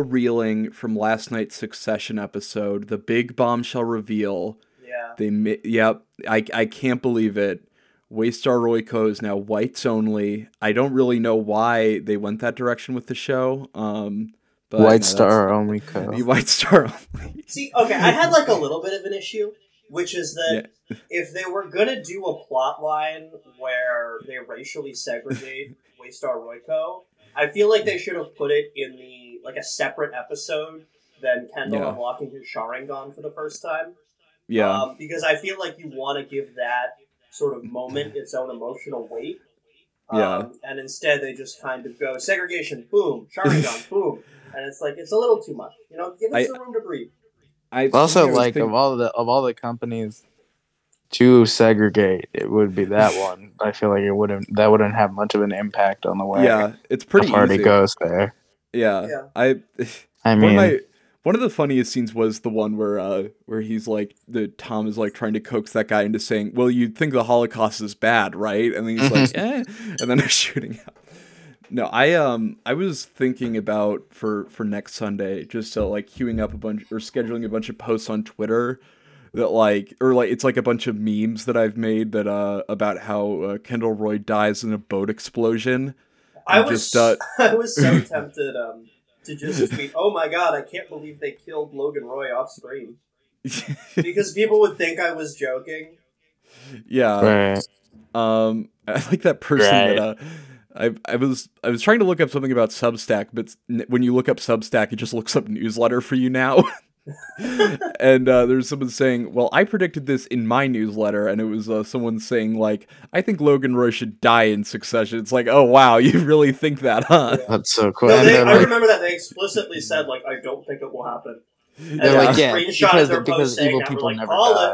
all reeling from last night's Succession episode, the big bombshell reveal. Yeah. They, mi- yep, I, I can't believe it. Waystar Royco is now whites only. I don't really know why they went that direction with the show. Um, but White no, Star only that's- co. The White Star only. See, okay, I had like a little bit of an issue, which is that if they were gonna do a plot line where they racially segregate Waystar Royco, I feel like they should have put it in the like a separate episode than Kendall Yeah. unlocking his Sharingan for the first time. Yeah, Um, because I feel like you want to give that sort of moment its own emotional weight. Um, Yeah. And instead, they just kind of go segregation, boom, Sharingan, boom, and it's like it's a little too much. You know, give us I- the room to breathe. I Also, like think- of all the of all the companies to segregate, it would be that one. I feel like it wouldn't that wouldn't have much of an impact on the way yeah, it's the pretty party easy. goes there. Yeah, Yeah. I. I one of my one of the funniest scenes was the one where uh where he's like the Tom is like trying to coax that guy into saying, "Well, you'd think the Holocaust is bad, right?" And then he's like, "Eh," and then they're shooting out. No, I um I was thinking about for for next Sunday just so like queuing up a bunch or scheduling a bunch of posts on Twitter that like or like it's like a bunch of memes that I've made that uh about how uh, Kendall Roy dies in a boat explosion. I was just, uh, I was so tempted um, to just tweet, "Oh my god, I can't believe they killed Logan Roy off screen," because people would think I was joking. yeah. Um, I like that person Right. that uh, I I was I was trying to look up something about Substack, but when you look up Substack, it just looks up newsletter for you now. and uh, there's someone saying, "Well, I predicted this in my newsletter," and it was uh, someone saying like, "I think Logan Roy should die in succession." It's like, oh wow, you really think that, huh? That's so cool. No, and they, they're I like, remember that they explicitly said like, "I don't think it will happen." And they're like, yeah, because, their because evil people like, never "Call die.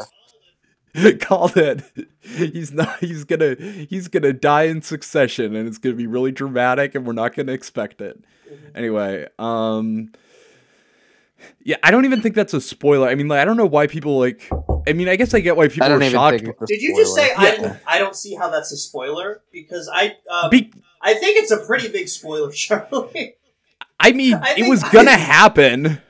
it." Called it. He's not. He's gonna. He's gonna die in succession, and it's gonna be really dramatic, and we're not gonna expect it. Anyway, um, yeah, I don't even think that's a spoiler. I mean, like, I don't know why people like. I mean, I guess I get why people I are don't even shocked. think it's a Did you just say spoiler. I? I don't see how that's a spoiler because I. Um, Be- I think it's a pretty big spoiler, Charlie. I mean, I it was gonna think- happen.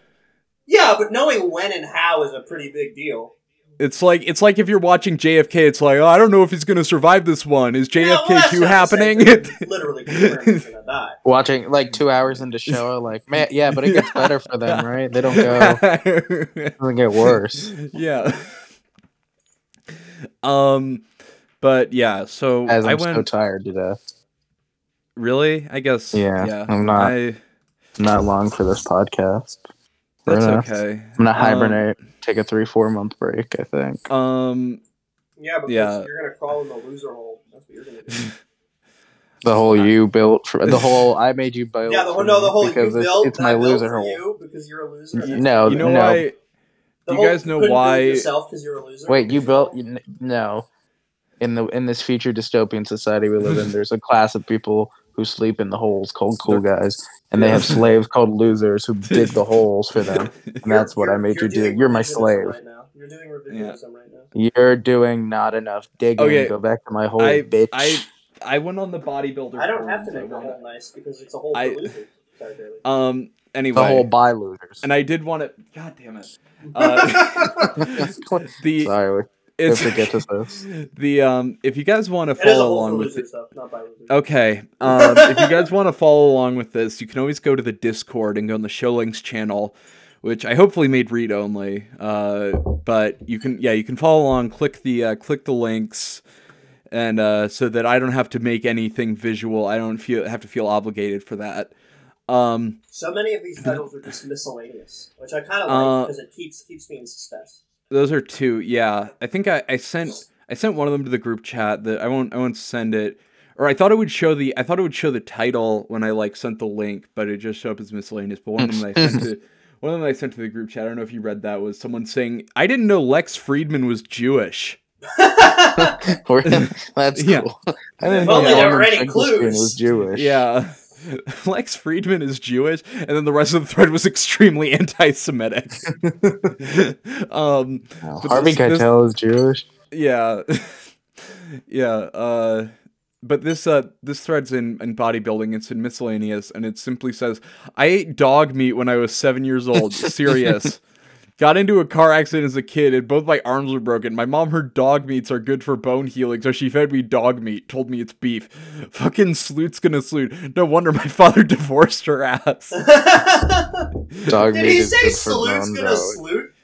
yeah, but knowing when and how is a pretty big deal. It's like it's like if you're watching JFK, it's like, oh, I don't know if he's gonna survive this one. Is Yeah, well, JFK two not the happening? same thing. Literally confirmed he's gonna die. Watching like two hours into show, like man, yeah, but it gets better for them, right? They don't go, it doesn't get worse. yeah. Um, but yeah. So As I I'm went. so tired to death. really? I guess. Yeah, Yeah. I'm not- I, Not long for this podcast. That's Fair enough. okay. I'm gonna Um, hibernate, take a three, four month break. I think. Um. Yeah, because Yeah. you're gonna crawl in the loser hole. That's what you're gonna do. The whole you built for the whole I made you build. yeah, the whole for no, the me whole you because it's, built. it's my built loser hole. you because you're a loser. No, You know no. why? The you guys know why- yourself because you're a loser. Wait, you built you, no. In the in this future dystopian society we live in, there's a class of people who sleep in the holes called cool guys, and they have slaves called losers who dig the holes for them. And that's what I made you do. You're my slave. Right now. You're doing revisionism right now. You're doing not enough digging. Okay, Go back to my hole, I bitch. I I went on the bodybuilder. I don't have to make the wanna- hole nice because it's a hole for I- losers. Sorry, Bailey. Um. Anyway. the whole by losers. and I did want to. God damn it. Uh, the Sorry, we have it's to get to this. the um. If you guys want to It is a follow along with losers, though, not by losers. Okay. Um, if you guys want to follow along with this, you can always go to the Discord and go on the Show Links channel, which I hopefully made read only. Uh, but you can, yeah, you can follow along. Click the uh, click the links, and uh, so that I don't have to make anything visual. I don't feel have to feel obligated for that. Um, So many of these titles are just miscellaneous, which I kind of Uh, like because it keeps keeps me in suspense. Those are two. Yeah, I think I, I sent I sent one of them to the group chat. That I won't I won't send it. Or I thought it would show the I thought it would show the title when I like sent the link, but it just showed up as miscellaneous. But one of them I sent to one of them I sent to the group chat. I don't know if you read that. Was someone saying I didn't know Lex Fridman was Jewish. We're- That's Yeah. cool. I didn't If know only there were Norman any Finkelstein clues. was Jewish. Yeah. Lex Fridman is Jewish, and then the rest of the thread was extremely anti-Semitic. um, But Harvey this- this- Keitel is Jewish. yeah, yeah. Uh, but this uh this thread's in, in bodybuilding. It's in miscellaneous, and it simply says, "I ate dog meat when I was seven years old. Serious." Got into a car accident as a kid and both my arms were broken. My mom heard dog meats are good for bone healing, so she fed me dog meat, told me it's beef. Fucking sloot's gonna sloot. No wonder my father divorced her ass. Dog Did meat he is say good for gonna growth. salute?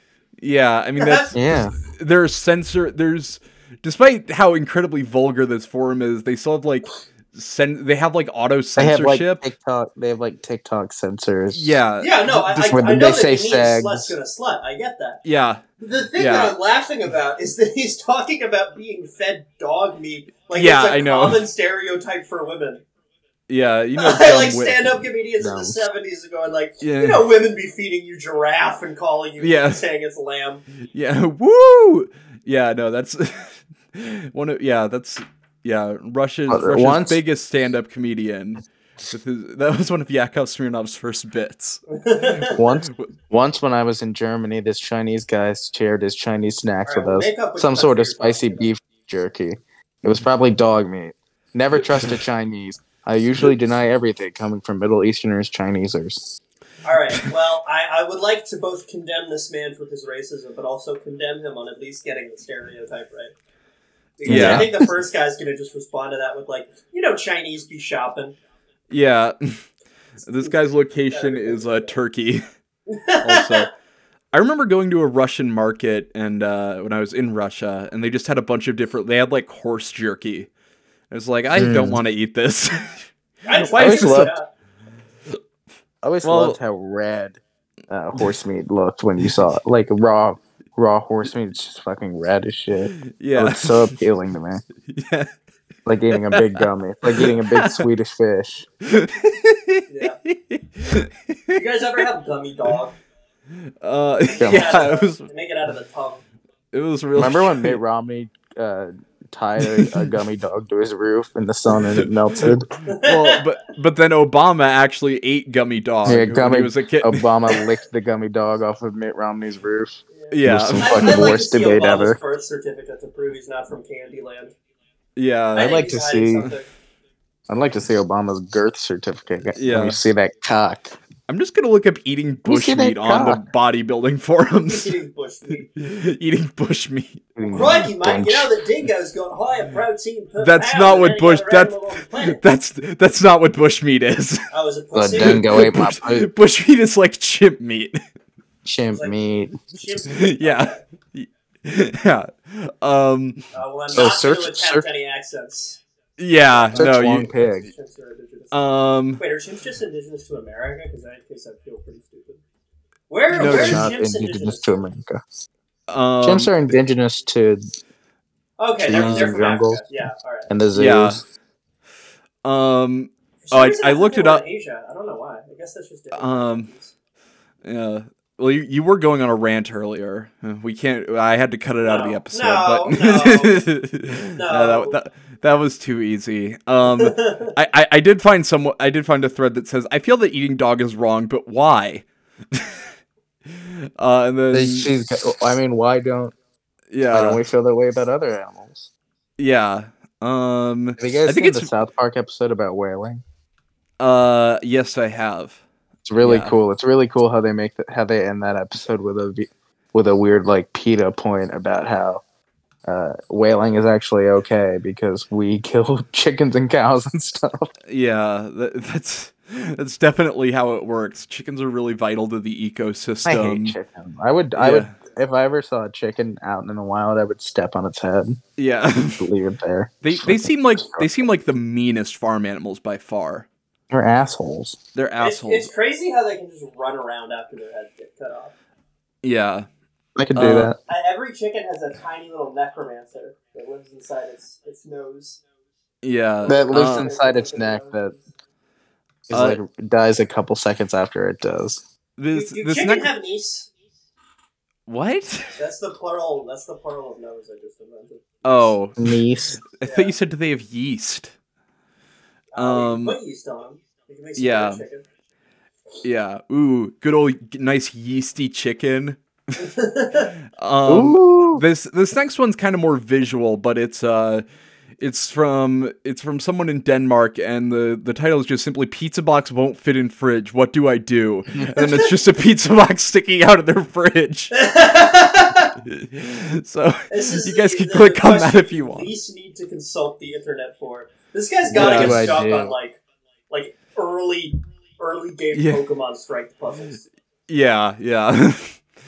yeah, I mean that's Yeah. there's censor there's despite how incredibly vulgar this forum is, they still have like cen- they have like auto They have like censorship. TikTok. They have like TikTok censors. yeah. Yeah, no, I, I, when I know they that say he means segs. slut's gonna slut. I get that. Yeah. The thing Yeah. that I'm laughing about is that he's talking about being fed dog meat like Yeah, it's a I know. common stereotype for women. Yeah, you know like stand-up comedians in the '70s are going like, Yeah. you know, women be feeding you giraffe and calling you, Yeah. saying it's lamb. Yeah, woo! Yeah, no, that's one of yeah, that's yeah, Russia's, Uh, Russia's once- biggest stand-up comedian. His, that was one of Yakov Smirnoff's first bits. Once, once when I was in Germany, this Chinese guy shared his Chinese snacks Alright, with us. make up which Some sort of spicy talking beef jerky. It was probably dog meat. Never trust a Chinese. I usually deny everything coming from Middle Easterners, Chinesers. All right. Well, I, I would like to both condemn this man for his racism, but also condemn him on at least getting the stereotype right. Because Yeah. I think the first guy's going to just respond to that with like, you know, Chinese be shopping. Yeah. this guy's location is uh, Turkey. Also, I remember going to a Russian market and uh, when I was in Russia, and they just had a bunch of different. They had like horse jerky. I was like, I Mm. don't want to eat this. I, Why I is just this- love- I always Well- loved how red uh, horse meat looked when you saw it. Like raw, raw horse meat. It's just fucking red as shit. It yeah, was so appealing to me. yeah. Like eating a big gummy. It's like eating a big Swedish fish. Yeah. You guys ever have gummy dog? Uh, Yeah. yeah, it was They make it out of the tongue. it was really. Remember when Mitt Romney uh, tied a, a gummy dog to his roof in the sun and it melted? well, but but then Obama actually ate gummy dog Yeah, when gummy- he was a kid. Obama licked the gummy dog off of Mitt Romney's roof. yeah, Some I- fucking I'd like to worst see debate Obama's ever. birth certificate to prove he's not from Candyland. yeah. I'd think like to see- something. I'd like to see Obama's girth certificate. Yeah. When you see that cock. I'm just gonna look up eating bush see that meat on the bodybuilding forums. Eating bush meat. eating bush meat. Crikey, mate, Bunch. you know the dingo's got higher protein per That's pound not what bush. That's animal on the planet. that's that's not what bush meat is. I was a The dingo ate my bush, poop. bush meat is like chimp meat. Chimp Like- meat. Chimp- yeah, yeah. Um. Uh, well, I'm Oh, not search- going to attempt search- any accents. Yeah. Search no. long You. pig. Chimps are indigenous. Um. Wait, are chimps just indigenous to America? Because in that case, I feel pretty stupid. Where, No, where they're are Not chimps indigenous to America. Um, Chimps are indigenous to Okay, they're, trees they're and jungles. Africa. Yeah, all right. and the zoos. Yeah. Um. Oh, I- I looked it up. Asia. I don't know why. I guess that's just different. Um, Yeah. Well, you, you were going on a rant earlier. We can't. I had to cut it out of the episode. no, but no, that, that, that was too easy. Um, I, I, I did find some. I did find a thread that says I feel that eating dog is wrong, but why? uh, and then she's- I mean, why don't Yeah. why don't we feel that way about other animals? yeah. Um, Have you guys I think seen it's the South Park episode about whaling? uh, yes, I have. It's really Yeah. cool. It's really cool how they make the, how they end that episode with a with a weird like PETA point about how uh, whaling is actually okay because we kill chickens and cows and stuff. Yeah, that, that's that's definitely how it works. Chickens are really vital to the ecosystem. I hate chicken. I would I yeah. would if I ever saw a chicken out in the wild, I would step on its head, Yeah, leave it there. they they seem like they seem like the meanest farm animals by far. They're assholes. They're assholes. it's crazy how they can just run around after their heads get cut off. yeah, I could do Uh, that. Uh, every chicken has a tiny little necromancer that lives inside its its nose. yeah. That lives uh, inside its neck. That is Uh, like dies a couple seconds after it does. this do, do this chicken next have niece? what? That's the plural. That's the plural of nose I just invented. Oh, Niece. I thought you said do they have yeast? Uh, Um, put yeast on them. You can yeah. chicken. Yeah. Ooh, good old nice yeasty chicken. Um, this this next one's kind of more visual, but it's uh it's from it's from someone in Denmark, and the the title is just simply "Pizza box won't fit in fridge. What do I do?" and then it's just a pizza box sticking out of their fridge. so you guys can click on that if you you want. least need to consult the internet for. This guy's got to Yeah. get What do I stuck on like like early early game Yeah. Pokemon strike puzzles. Yeah, yeah.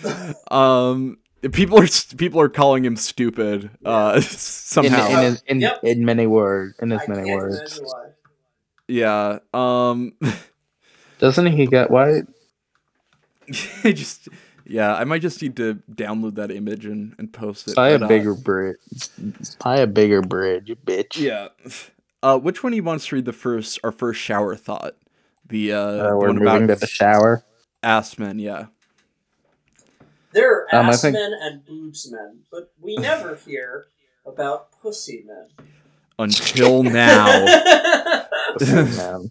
um, people are people are calling him stupid. Uh, In, somehow. in, his, in, Yep. in many words, in as I many words. yeah. Um. Doesn't he get white? I just yeah, I might just need to download that image and, and post it. Buy a but, uh, bigger bridge. Buy a bigger bridge, you bitch. Yeah. Uh, which one of you wants to read the first our first shower thought? The uh, Uh, the we're one moving about to the shower. ass men, yeah. There are Um, I ass think- men and boobs men, but we never hear about pussy men. Until now.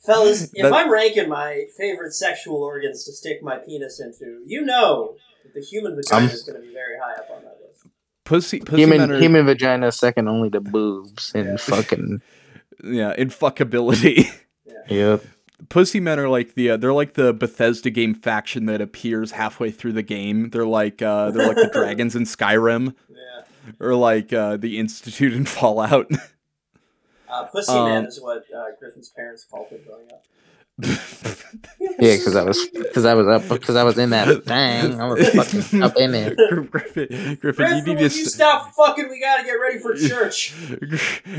Fellas, if That- I'm ranking my favorite sexual organs to stick my penis into, you know that the human vagina Um, is going to be very high up on that list. Pussy pussy men Human are, human vagina second only to boobs and Yeah. fucking yeah, in fuckability. yep. Pussy men are like the uh, they're like the Bethesda game faction that appears halfway through the game. They're like uh, they're like the dragons in Skyrim Yeah. or like uh, the Institute in Fallout. Uh, pussy Um, man is what uh, Griffin's parents called it growing up. Yeah, because I was because I was up because I was in that thing. I was fucking up in it. Griffin, Griffin, you need to you st- stop fucking? We gotta get ready for church.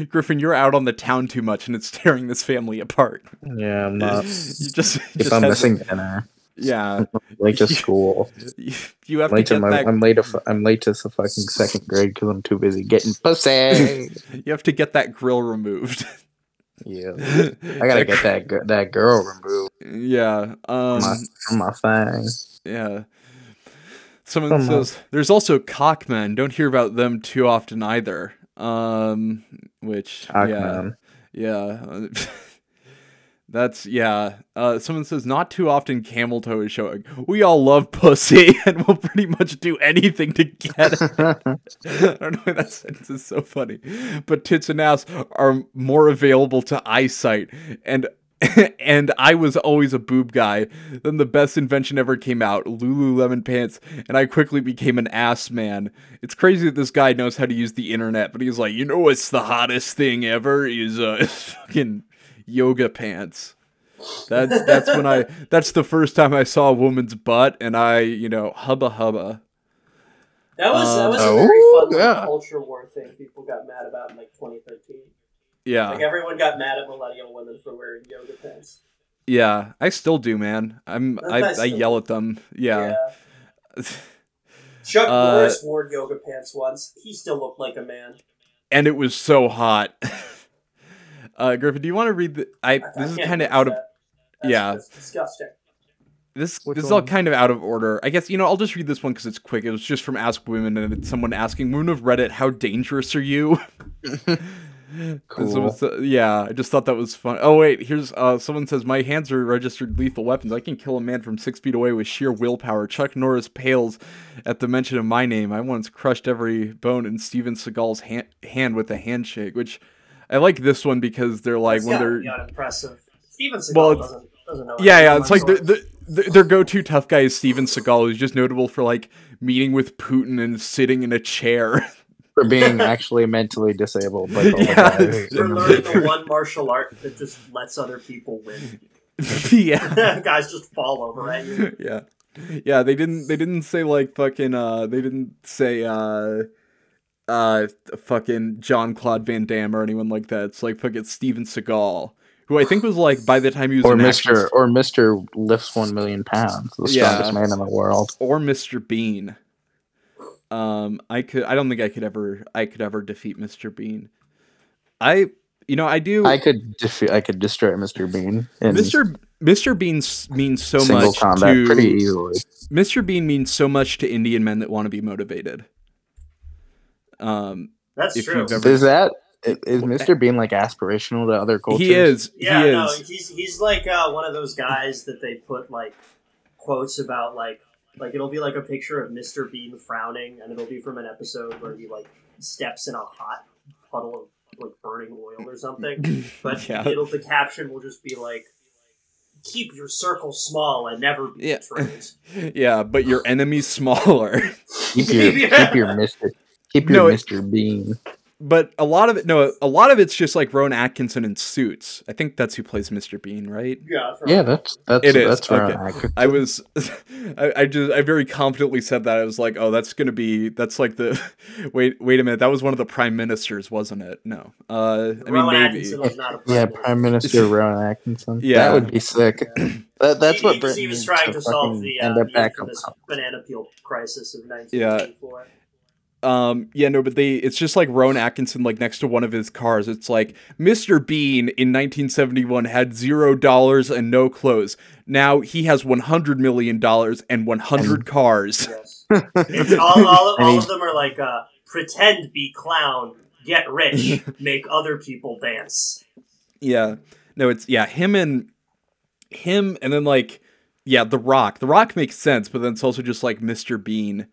Griffin, you're out on the town too much, and it's tearing this family apart. Yeah, I'm not. you just, If just I'm had- missing dinner, yeah, late to school. you, you have I'm to late to my, that. I'm late. To, I'm late to the fucking second grade because I'm too busy getting pussy. You have to get that grill removed. Yeah, I gotta get that that girl removed Yeah. from my, Um. from my thing. Yeah. Someone uh, says there's also cockmen. Don't hear about them too often either. Um. Which Cock yeah. Yeah. That's yeah. Uh, someone says not too often camel toe is showing. We all love pussy and we'll pretty much do anything to get it. I don't know why that sentence is so funny. But tits and ass are more available to eyesight and and I was always a boob guy. Then the best invention ever came out, Lululemon pants, and I quickly became an ass man. It's crazy that this guy knows how to use the internet, but he's like, you know what's the hottest thing ever is uh fucking yoga pants. That's that's when I that's the first time I saw a woman's butt and I, you know, hubba hubba. That was that Um, was a oh, very fun like, yeah. culture war thing people got mad about in like 2013. Yeah. Like everyone got mad at millennial women for wearing yoga pants. Yeah, I still do, man. I'm I, I I still- yell at them. Yeah. Chuck Uh, Norris wore yoga pants once. He still looked like a man. and it was so hot. uh Griffin, do you want to read the I I- I this is kind of out of. That's, yeah. that's disgusting. this Which this is all kind of out of order. I guess you know, I'll just read this one cuz it's quick. It was just from Ask Women and it's someone asking Women of Reddit, how dangerous are you? And someone Cool. yeah, I just thought that was fun. Oh wait, here's uh, someone says my hands are registered lethal weapons. I can kill a man from six feet away with sheer willpower. Chuck Norris pales at the mention of my name. I once crushed every bone in Steven Seagal's hand, hand with a handshake. Which I like this one because they're like It's when they're be unimpressive. Steven Seagal Well, doesn't doesn't know. yeah yeah. It's like about the, the, the, their go-to tough guy is Steven Seagal, who's just notable for like meeting with Putin and sitting in a chair. For being actually mentally disabled, like Yeah. guys They're in the learning the one martial art that just lets other people win. yeah. Guys just fall over at you. yeah yeah they didn't they didn't say like fucking uh they didn't say uh uh fucking John Claude Van Damme or anyone like that. It's like fucking Steven Seagal, who I think was like by the time he was or Mister or Mister lifts one million pounds, the Yeah. strongest man in the world. or Mr. Bean. Um, I could I don't think I could ever I could ever defeat Mr. Bean. I you know I do I could defeat I could destroy Mister Bean Mr. Mr. Bean means so much combat to pretty easily. Mr. Bean means so much to Indian men that want to be motivated. Um, That's If true. ever- Is that i- is Mister Bean like aspirational to other cultures? he is. Yeah, he no, is. he's he's like uh, one of those guys that they put like quotes about like Like it'll be like a picture of Mr. Bean frowning, and it'll be from an episode where he like steps in a hot puddle of like burning oil or something. But Yeah. it'll the caption will just be like, "Keep your circle small and never be Yeah. betrayed." Yeah, but your enemy's smaller. Keep your Yeah. keep your Mister keep No, your it- Mister Bean. but a lot of it, no, a lot of it's just like Rowan Atkinson in Suits. I think that's who plays Mr. Bean, right? Yeah, that's right. Yeah, that's that's It is, that's right. okay. I was, I, I just, I very confidently said that. I was like, oh, that's gonna be, that's like the, wait, wait a minute, that was one of the prime ministers, wasn't it? No, uh, I mean Rowan maybe. Atkinson was not a Yeah, prime Prime Minister Rowan Atkinson. Yeah. that would be sick. That, that's he, what he- Britain he was trying to solve the, uh, end up the back infamous up. banana peel crisis of 1984. Um, yeah, no, but they, it's just like Rowan Atkinson, like next to one of his cars. It's like Mr. Bean in 1971 had zero dollars and no clothes. Now he has 100 million dollars and 100 cars. Yes. It's all, all, all of them are like, uh, pretend be clown, get rich, make other people dance. Yeah. No, it's yeah, him and him and then like yeah, The Rock. The Rock makes sense, but then it's also just like Mr. Bean.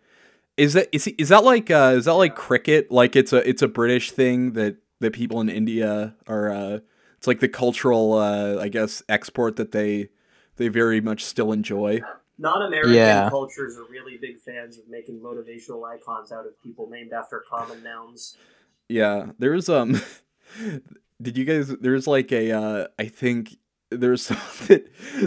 Is that is he, is that like uh is that like cricket? Like it's a it's a British thing that that people in India are uh it's like the cultural uh I guess export that they they very much still enjoy. Non-American Yeah. cultures are really big fans of making motivational icons out of people named after common nouns. Yeah, there's um did you guys there's like a uh I think there's some,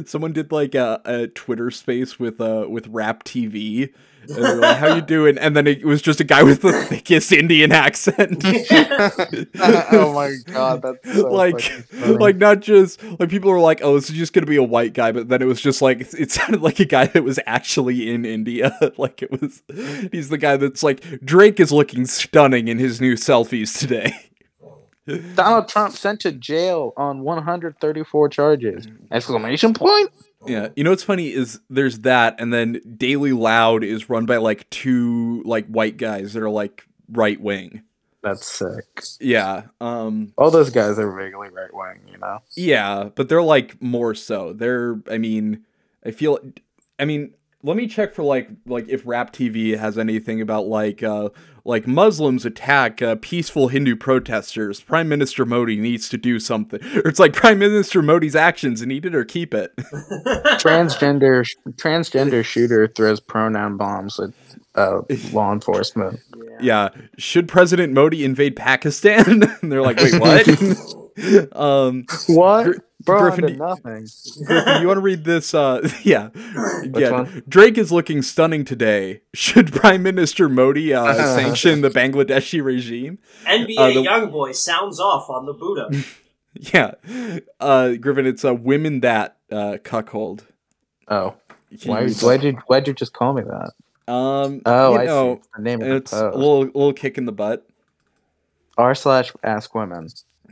someone did like a, a Twitter space with uh with Rap TV. And they were like, How you doing? And then it was just a guy with the thickest Indian accent. oh my god, that's so like like not just like people were like, Oh, this is just gonna be a white guy, but then it was just like it sounded like a guy that was actually in India. like it was he's the guy that's like Drake is looking stunning in his new selfies today. Donald Trump sent to jail on 134 charges. Exclamation point. Yeah, you know what's funny is there's that, and then Daily Loud is run by like two like white guys that are like right wing. That's sick. Yeah, um, All those guys are vaguely right wing, you know. yeah, but they're like more so. They're, I mean, I feel, I mean, let me check for like like if Rap TV has anything about like uh like Muslims attack uh, peaceful Hindu protesters. Prime Minister Modi needs to do something. Or it's like Prime Minister Modi's actions need it or keep it. Transgender transgender shooter throws pronoun bombs at uh, law enforcement. Yeah. yeah should president modi invade pakistan and they're like wait what um What? Gr- Bro, Griffin, I did nothing. Griffin, you want to read this uh yeah yeah one? drake is looking stunning today should prime minister modi uh sanction the bangladeshi regime NBA Uh, the- YoungBoy sounds off on the Buddha. yeah uh griffin it's a women that uh cuckold Oh, Can you why? read Why that? did? Why'd you just call me that? um Oh, you I know, see. It's the name of it's the a little little kick in the butt R slash ask women.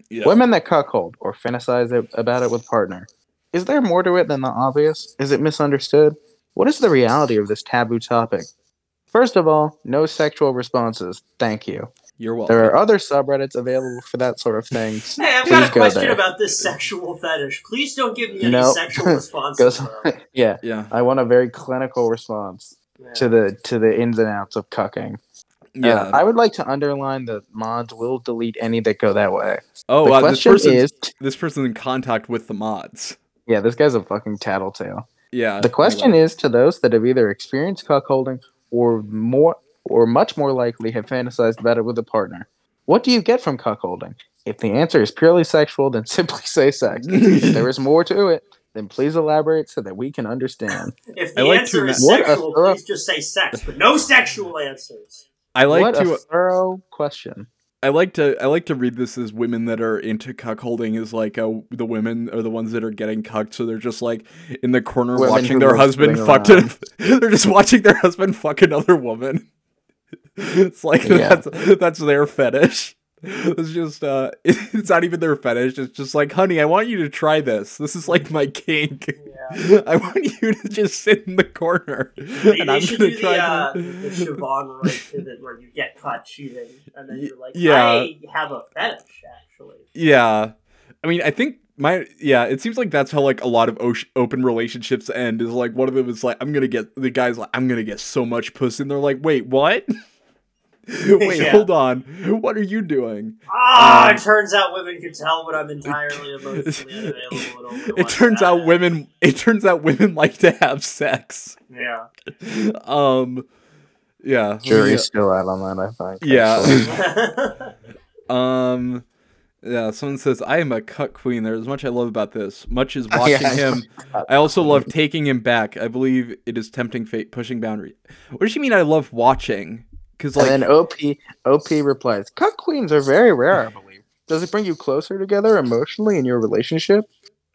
Yeah. Women that cuckold or fantasize about it with partner. Is there more to it than the obvious? Is it misunderstood? What is the reality of this taboo topic? First of all, no sexual responses. Thank you. you're welcome There are other subreddits available for that sort of thing. Hey, I've Please got a go question there. about this sexual fetish. Please don't give me any Nope. sexual responses. Goes, yeah, yeah I want a very clinical response Yeah. to the to the ins and outs of cucking. Yeah Uh, I would like to underline that mods will delete any that go that way. oh the uh, this question person's is, this person's in contact with the mods yeah, this guy's a fucking tattletale. yeah The question is to those that have either experienced cuckolding or more or much more likely have fantasized about it with a partner. What do you get from cuckolding? If the answer is purely sexual, then simply say sex. if there is more to it, then please elaborate so that we can understand. If the like answer is ma- What a sexual, thorough- please just say sex, but no sexual answers. I like what to a thorough question. I like to I like to read this as women that are into cuckolding is like uh, the women are the ones that are getting cucked, so they're just like in the corner Women watching their husband fuck. they're just watching their husband fuck another woman. it's like Yeah. that's that's their fetish. It's just uh, it's not even their fetish. It's just like, honey, I want you to try this. This is like my kink. Yeah. I want you to just sit in the corner, They, and I'm should gonna do try. the, uh, to- the Siobhan Roy pivot where you get caught cheating, and then you're like, yeah. I have a fetish, actually. Yeah. I mean, I think my yeah, it seems like that's how like a lot of o- open relationships end. Is like one of them is like, I'm gonna get the guy's like, I'm gonna get so much pussy, and they're like, wait, what? wait, Yeah. hold on, what are you doing? Ah, Um, it turns out women can tell when I'm entirely emotionally unavailable. It want turns that. out women. It turns out women like to have sex. Yeah. Um, yeah, Jury's still out on that, I think. Yeah. Um, yeah. Someone says I am a cut queen. There's much I love about this. Much as watching I- him. I also love taking him back. I believe it is tempting fate, pushing boundary. What does she mean? I love watching? Because like, and then OP OP replies, "Cut queens are very rare, I believe. Does it bring you closer together emotionally in your relationship?"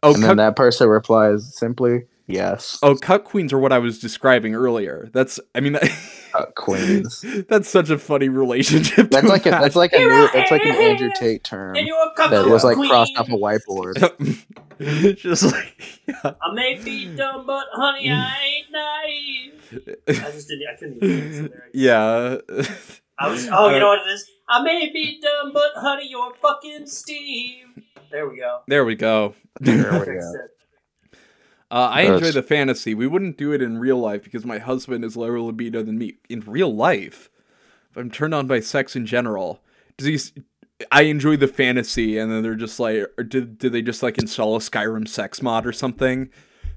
oh, and cut, then that person replies simply, "Yes." oh, cut queens are what I was describing earlier. That's. I mean, Cut queens. that's such a funny relationship. That's like a, that's like a You're new that's like an Andrew Tate term and you're a cuckoo that was like queen. crossed off a whiteboard. imagine. just like yeah. I may be dumb, but honey, I ain't naive. I just didn't. I couldn't even finish the lyrics. yeah. I was. Oh, you uh, know what it is? I may be dumb, but honey, you're fucking Steve. There we go. There we go. There we go. It. Uh, I enjoy That's- the fantasy. We wouldn't do it in real life because my husband is lower libido than me. In real life, if I'm turned on by sex in general, does he? s- I enjoy the fantasy, and then they're just like, or did did they just like install a Skyrim sex mod or something?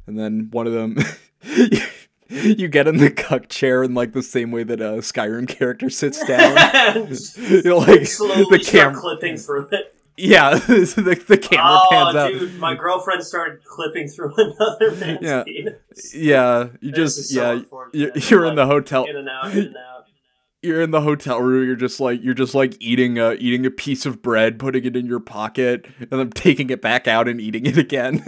And then one of them, you get in the cuck chair in like the same way that a Skyrim character sits down. you know, like Slowly the start camera, clipping through it. Yeah, the, the camera oh, pans out. dude, my girlfriend started clipping through another man's Yeah. penis. Yeah, you This just so yeah, unfortunate. you're, you're in the hotel. In and out, in and out. You're in the hotel room. You're just like you're just like eating a eating a piece of bread, putting it in your pocket, and then taking it back out and eating it again.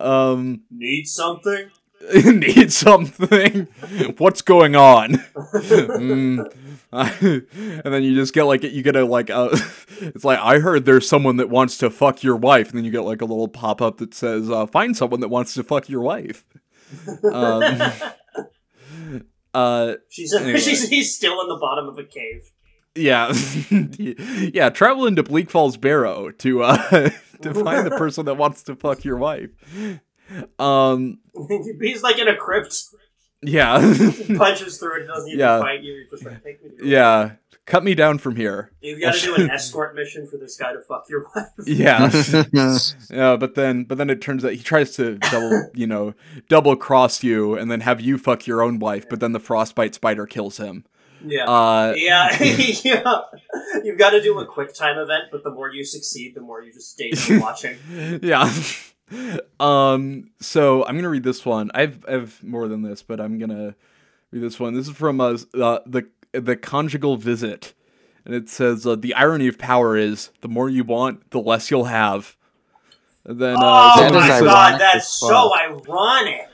um, Need something? need something. What's going on? Mm. and then you just get like you get a like a. It's like I heard there's someone that wants to fuck your wife, and then you get like a little pop up that says uh, find someone that wants to fuck your wife. Um, uh, She's, Anyway. she's he's still in the bottom of a cave. yeah, yeah. Travel into Bleak Falls Barrow to uh to find the person that wants to fuck your wife. Um, he's like in a crypt. yeah, Punches through it. Doesn't even Yeah. fight you. He's just like, take me to your yeah. Cut me down from here. You've got to do an escort mission for this guy to fuck your wife. Yeah, yeah. But then, but then it turns out he tries to double, you know, double cross you, and then have you fuck your own wife. But then the frostbite spider kills him. Yeah. Uh, yeah, yeah. You've got to do a quick time event, but the more you succeed, the more you just stay watching. yeah. Um. So I'm gonna read this one. I've I've more than this, but I'm gonna read this one. This is from uh, uh the the conjugal visit, and it says uh, the irony of power is the more you want, the less you'll have. And then uh, oh That someone is my says- god, ironic that's so ironic.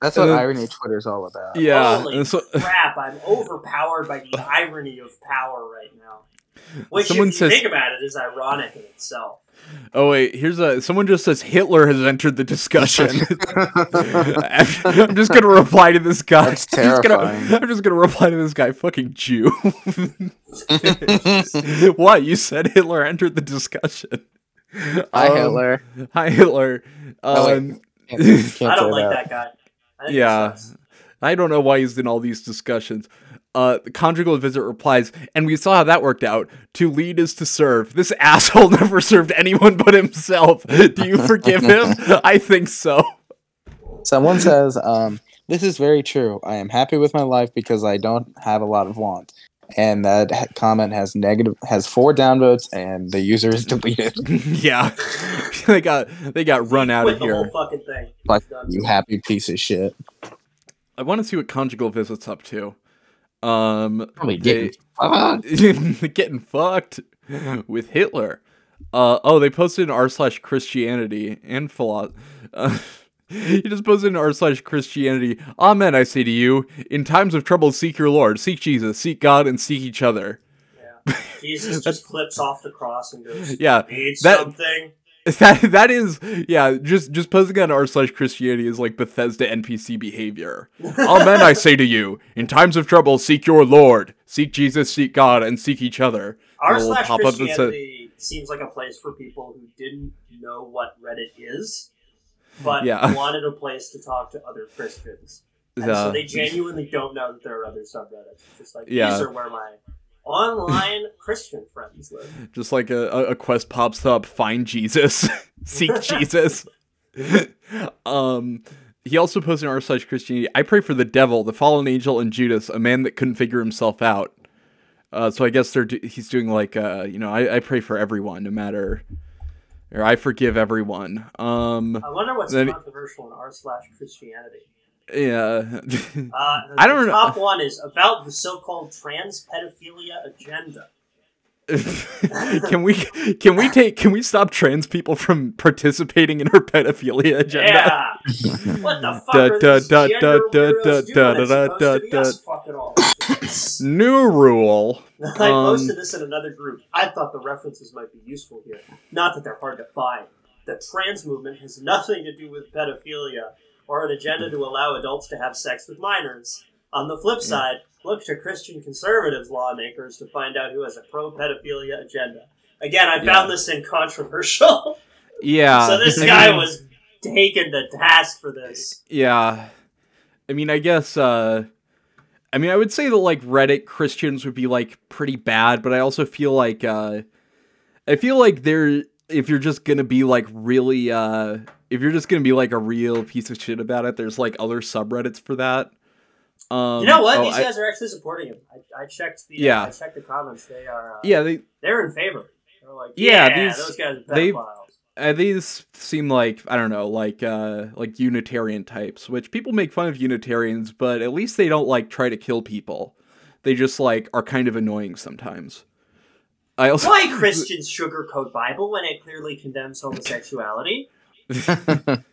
That's what And then- irony Twitter's all about. yeah. Holy so, crap, I'm overpowered by the irony of power right now. Which, Someone if you think about it, is ironic in itself. Oh wait, here's a someone just says Hitler has entered the discussion. I'm just gonna reply to this guy. That's I'm just gonna- terrifying. I'm just gonna reply to this guy. Fucking Jew. what you said? Hitler entered the discussion. Hi Um, Hitler. Hi Hitler. Oh. Um, Can't, can't I don't like that, guy. I Yeah. I don't know why he's in all these discussions. Uh, the conjugal visit replies, and we saw how that worked out. To lead is to serve. This asshole never served anyone but himself. Do you forgive him? I think so. Someone says, um, "This is very true. I am happy with my life because I don't have a lot of want." And that comment has negative has four downvotes, and the user is deleted. yeah, they got they got run out Quit of the whole here. fucking thing. like you happy piece of shit. I want to see what conjugal visit's up to. Um, Probably they- getting fucked. getting fucked with Hitler. Uh, oh, they posted an r slash Christianity and philo- uh, He just posted an r slash Christianity. Amen, I say to you. In times of trouble, seek your Lord. Seek Jesus. Seek God and seek each other. Yeah. Jesus just clips off the cross and goes, Yeah, Need that- something? that that is yeah. Just just posting on r slash Christianity is like Bethesda NPC behavior. Amen, I say to you. In times of trouble, seek your Lord. Seek Jesus. Seek God and seek each other. R slash Christianity seems like a place for people who didn't know what Reddit is, but Yeah. wanted a place to talk to other Christians. And Uh, so they genuinely don't know that there are other subreddits. It's just like Yeah. these are where my online Christian friends live. just like a, a, quest pops up, find Jesus, seek Jesus. um, he also posted on r slash Christianity. I pray for the devil, the fallen angel, and Judas, a man that couldn't figure himself out. Uh, so I guess they're do- he's doing like uh, you know I, I pray for everyone, no matter, or I forgive everyone. Um, I wonder what's Then- controversial in r slash Christianity. Yeah, Uh, I don't the know- top one is about the so-called trans pedophilia agenda. can we can we take can we stop trans people from participating in our pedophilia agenda? Yeah. what the fuck Da, are da, these da, gender da, da, weirdos da, da, da, da, da. fucking all. New rule. I Um, posted this in another group. I thought the references might be useful here. Not that they're hard to find. The trans movement has nothing to do with pedophilia or an agenda to allow adults to have sex with minors. On the flip side, look to Christian conservatives lawmakers to find out who has a pro pedophilia agenda. Again, I found Yeah. this in controversial. Yeah. so this guy was taken to task for this. Yeah. I mean, I guess. uh I mean, I would say that like Reddit Christians would be like pretty bad, but I also feel like uh I feel like they're if you're just gonna be like really uh if you're just gonna be like a real piece of shit about it, there's like other subreddits for that. Um, You know what? oh, These I- guys are actually supporting him. I, I checked the Yeah. I checked the comments. They are uh, yeah, they they're in favor. They're like, Yeah, yeah, these- those guys are they- uh, these seem like I don't know, like uh like Unitarian types, which people make fun of Unitarians, but at least they don't like try to kill people. They just like are kind of annoying sometimes. I also Why Christians sugarcoat Bible when it clearly condemns homosexuality?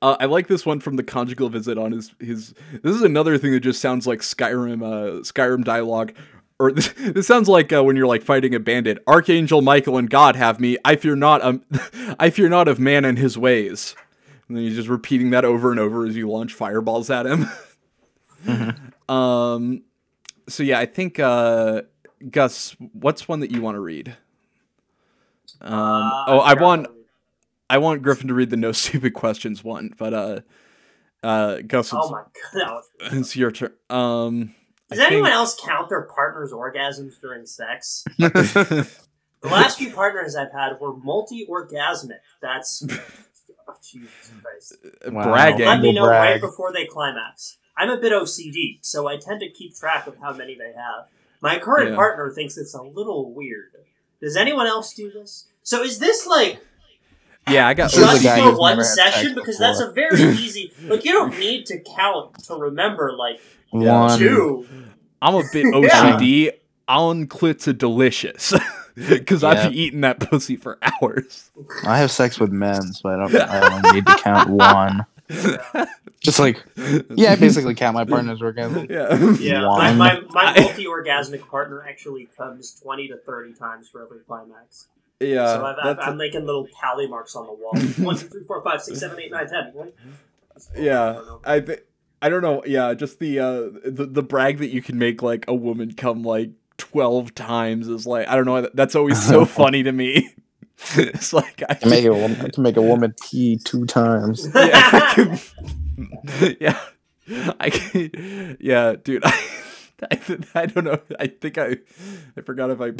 Uh, I like this one from the conjugal visit on his his. This is another thing that just sounds like Skyrim uh, Skyrim dialogue. Or this, this sounds like uh, when you're like fighting a bandit. Archangel Michael and God have me. I fear not. Um, I fear not of man and his ways. And then you're just repeating that over and over as you launch fireballs at him. um. So yeah, I think uh, Gus, what's one that you want to read? Um. Uh, oh, I want. What we- I want Griffin to read the no stupid questions one, but uh, uh, Gus, it's, Oh my god! it's your turn. Um, Does I anyone think- else count their partner's orgasms during sex? The last few partners I've had were multi-orgasmic. That's oh, Jesus Christ. Wow. bragging. Let me Humble know right before they climax. I'm a bit OCD, so I tend to keep track of how many they have. My current Yeah. partner thinks it's a little weird. Does anyone else do this? So is this like yeah, I got. This is just guy for who's one session? Because before. that's a very easy. Like you don't need to count to remember like One. two. I'm a bit Yeah. OCD. On clits are delicious because Yeah. I've eaten that pussy for hours. I have sex with men, so I don't. I don't need to count one. Just like, yeah, I basically count my partner's orgasm. Yeah, Yeah, my, One. my, my I- multi-orgasmic partner actually comes twenty to thirty times for every climax. Yeah. so I've, I've, that's- I'm making little tally marks on the wall. One, two, three, four, five, six, seven, eight, nine, ten. yeah. I think. I don't know. Yeah, just the uh the, the brag that you can make like a woman come like twelve times is like I don't know. That's always so funny to me. it's like I can make a woman, to make a woman pee two times. yeah, I can- yeah, I can, yeah, dude. I, I, I don't know. I think I, I forgot if I,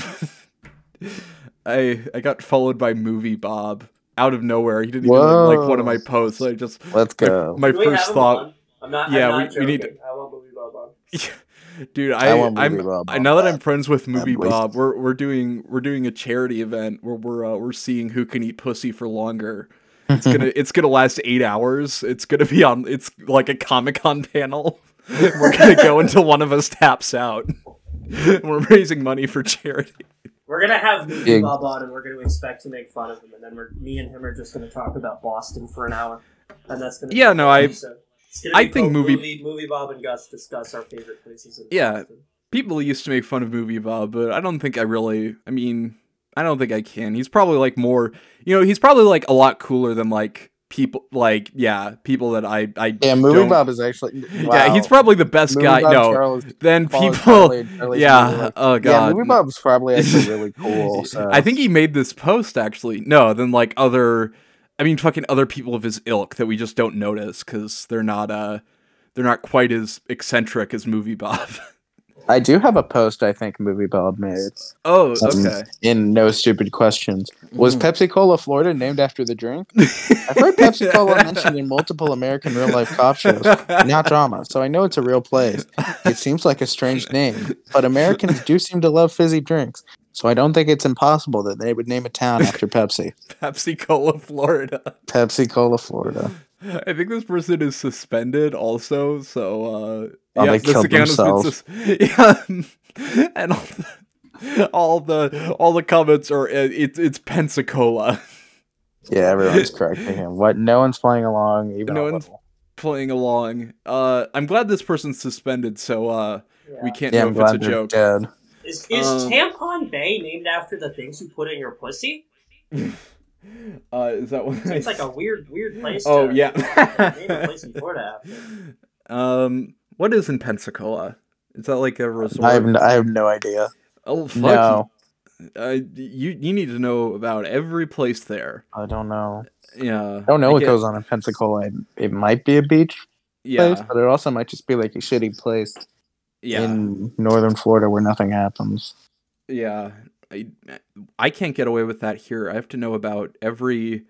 I, I got followed by Movie Bob out of nowhere. He didn't even like one of my Whoa. posts. I just Let's my, go. my Do we first thought, on? I'm not. Yeah, I'm we- not we need joking. I want movie Bob on. dude. I I, want I'm Movie Bob now that that. I'm friends with Movie wasted. Bob, we're we're doing we're doing a charity event where we're uh, we're seeing who can eat pussy for longer. It's gonna it's gonna last eight hours. It's gonna be on. It's like a Comic Con panel. we're gonna go until one of us taps out. we're raising money for charity. We're gonna have movie Big. Bob on, and we're gonna expect to make fun of him, and then we're me and him are just gonna talk about Boston for an hour, and that's gonna. be Yeah, a no, I- episode. It's gonna I think movie- movie movie Bob and Gus discuss our favorite places in Yeah. Boston. People used to make fun of Movie Bob, but I don't think I really. I mean, I don't think I can. He's probably like more. You know, he's probably like a lot cooler than like people like yeah people that I I Yeah, Movie don't- Bob is actually wow. yeah he's probably the best Movie guy. Bob no, Charles- then people Charlie- yeah oh Yeah, god Movie Bob's probably actually really cool. So. I think he made this post actually. No, then like other, I mean, fucking other people of his ilk that we just don't notice because they're not uh, they're not quite as eccentric as Movie Bob. I do have a post I think Movie Bob made oh, Um, okay. in No Stupid Questions. Was Mm. Pepsi Cola Florida named after the drink? I've heard Pepsi Cola mentioned in multiple American real life cop shows, not drama, so I know it's a real place. It seems like a strange name, but Americans do seem to love fizzy drinks, so I don't think it's impossible that they would name a town after Pepsi. Pepsi Cola, Florida. Pepsi Cola Florida. I think this person is suspended also. So uh, Oh, yeah, they this killed account has been themselves. sus- yeah, and all the, all the all the comments are uh, it's it's Pensacola. Yeah, everyone's correcting him. What? No one's playing along, even No one's- little. playing along. Uh, I'm glad this person's suspended, so uh, we can't Yeah, know I'm if it's a joke. dead. Is, is Um, Tampon Bay named after the things you put in your pussy? Uh, is that what? Seems like a weird, weird place. Oh to, yeah. name a place in Florida after. um, what is in Pensacola? Is that like a resort? I have, n- I have no idea. oh fuck. No, Uh, you you need to know about every place there. I don't know. Yeah. I don't know I what get- goes on in Pensacola. It, it might be a beach Yeah. place, but it also might just be like a shitty place Yeah. in northern Florida where nothing happens. Yeah, I, I can't get away with that here. I have to know about every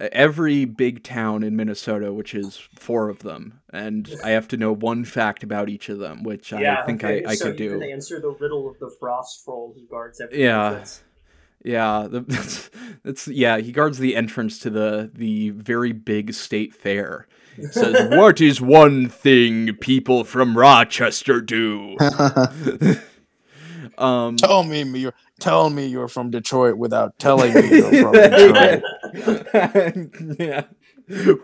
every big town in Minnesota, which is four of them, and I have to know one fact about each of them, which yeah, I think okay, I, I so could you do. can answer the riddle of the frost troll who guards every Yeah. entrance. Yeah, the, that's, that's yeah. He guards the entrance to the the very big state fair. He says, "What is one thing people from Rochester do?" um, tell me you're tell me you're from Detroit without telling me you're from Detroit. yeah. Who,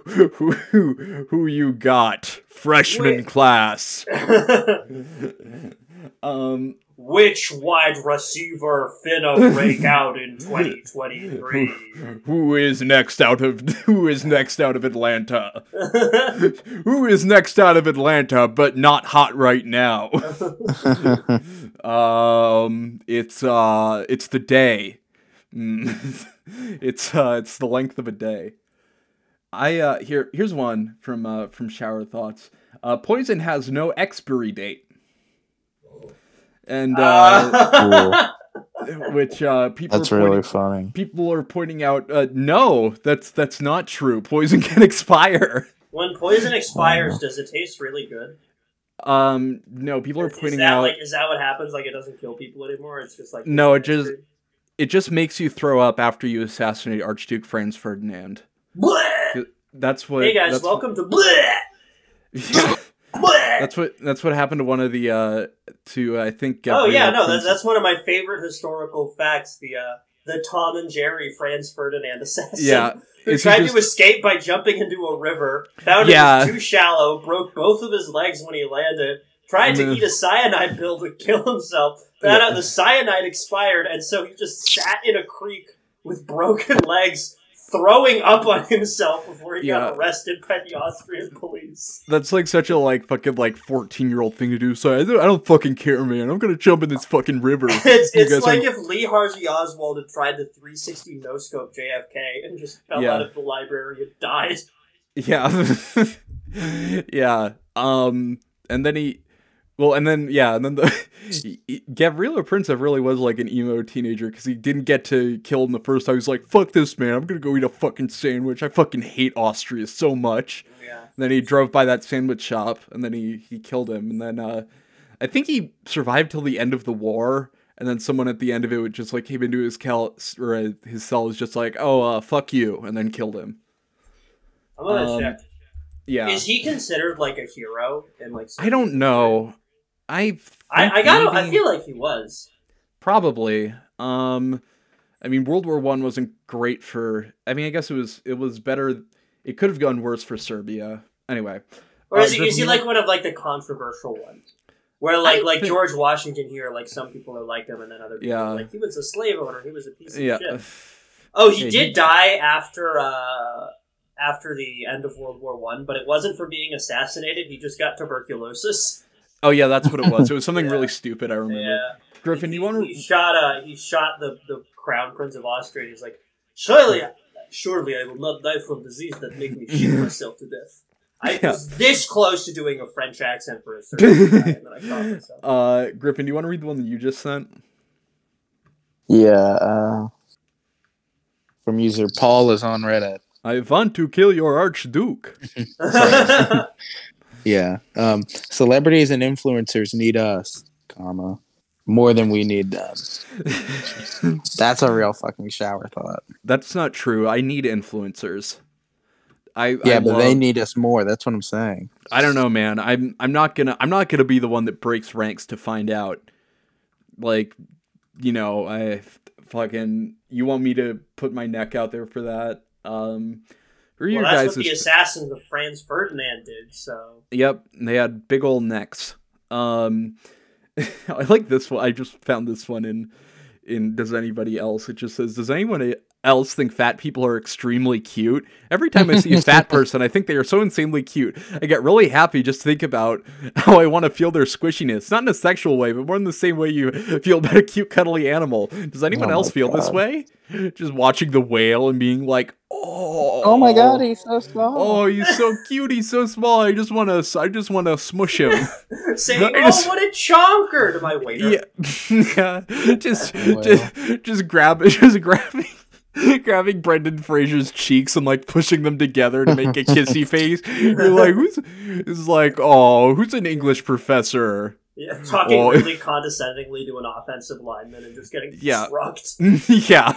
who, who you got? Freshman class. Um, Which wide receiver finna break out in 2023? who is next out of who is next out of Atlanta? Who is next out of Atlanta but not hot right now? um, it's uh it's the day. Mm. it's uh it's the length of a day. I uh here here's one from uh from Shower Thoughts. Uh poison has no expiry date. And uh which uh people That's are pointing, really funny. people are pointing out uh no, that's that's not true. Poison can expire. when poison expires, does it taste really good? Um no, people are Is- pointing is that out like is that what happens? Like it doesn't kill people anymore? It's just like No, it just- it just makes you throw up after you assassinate Archduke Franz Ferdinand. Bleh! That's what Hey guys, welcome to! Yeah, Bleh! that's what that's what happened to one of the uh to I think Oh yeah, no, that's, that's one of my favorite historical facts. The uh, the Tom and Jerry Franz Ferdinand assassin. Yeah, who is he tried just- to escape by jumping into a river, found Yeah. it was too shallow, broke both of his legs when he landed, tried to eat a cyanide pill to kill himself, found out the cyanide expired, and so he just sat in a creek with broken legs, throwing up on himself before he got arrested by the Austrian police. That's like such a like fucking like fourteen year old thing to do. So I don't, I don't fucking care, man. I'm gonna jump in this fucking river. It's, it's like are- if Lee Harvey Oswald had tried the 360 no scope JFK and just fell Yeah. out of the library and died. Yeah. yeah. Um and then he well and then yeah, and then the he- he- Gavrilo Princip really was like an emo teenager because he didn't get to kill him the first time. He's like, fuck this man, I'm gonna go eat a fucking sandwich. I fucking hate Austria so much. Yeah. And then he drove by that sandwich shop and then he he killed him and then uh I think he survived till the end of the war and then someone at the end of it would just like came into his cal or uh, his cell was just like oh uh fuck you and then killed him I'm gonna Um, yeah Is he considered like a hero? In like I don't know I I, I got. I feel like he was. probably um I mean World War 1 wasn't great for I mean I guess it was it was better it could have gone worse for Serbia anyway Or Uh, is is he he like one of like the controversial ones? Where like I like think- George Washington here, like some people are like him, and then other people Yeah. like he was a slave owner, he was a piece of yeah shit. Oh, he Yeah, did he- die after uh after the end of World War One, but it wasn't for being assassinated. He just got tuberculosis. Oh yeah, that's what it was. It was something Yeah. really stupid. I remember. Yeah. Griffin, you want to? He to? shot uh he shot the, the crown prince of Austria. He's like, surely, surely I will not die from disease that make me shoot myself to death. I Yeah. was this close to doing a French accent for a certain time, and then I caught myself. Uh, Griffin, do you want to read the one that you just sent? Yeah. Uh, from user Paul is on Reddit. I want to kill your archduke. Yeah. Um, celebrities and influencers need us, comma, more than we need them. That's a real fucking shower thought. That's not true. I need influencers. I Yeah, I but they need us more. That's what I'm saying. I don't know, man. I'm I'm not gonna I'm not gonna be the one that breaks ranks to find out. Like, you know, I fucking you want me to put my neck out there for that? Um, are well, your that's guys? what the assassins of Franz Ferdinand did. So Yep, they had big old necks. Um, I like this one. I just found this one in in Does anybody else? It just says, Does anyone else think fat people are extremely cute? Every time I see a fat person, I think they are so insanely cute. I get really happy just to think about how I want to feel their squishiness, not in a sexual way, but more in the same way you feel about a cute, cuddly animal. Does anyone Oh else my feel this way? Just watching the whale and being like, oh, Oh my god, oh, he's so small. Oh, he's so cute. He's so small. I just want to. I just want to smush him. saying, I "Oh, just- what a chonker!" to my waiter. yeah, yeah. Just, Well. just, just grab, just grabbing, grabbing Brendan Fraser's cheeks and like pushing them together to make a kissy face. You're like, who's? It's like, oh, who's an English professor? Yeah, talking Oh. really condescendingly to an offensive lineman and just getting Yeah. shrugged. yeah.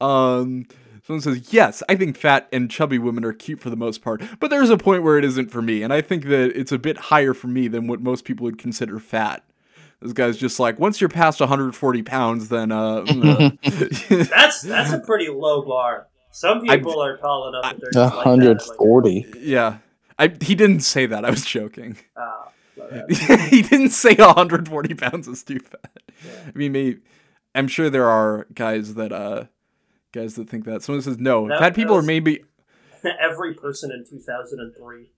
um. Someone says, yes, I think fat and chubby women are cute for the most part, but there's a point where it isn't for me, and I think that it's a bit higher for me than what most people would consider fat. This guy's just like, once you're past 140 pounds, then, uh, That's that's a pretty low bar. Some people are tall enough that they're just like that, 140. yeah. I, he didn't say that, I was joking. Like, ah, he didn't say 140 pounds is too fat. I mean, maybe, I'm sure there are guys that, uh, guys that think that. Someone says, no, That- fat people are maybe, Every person in 2003.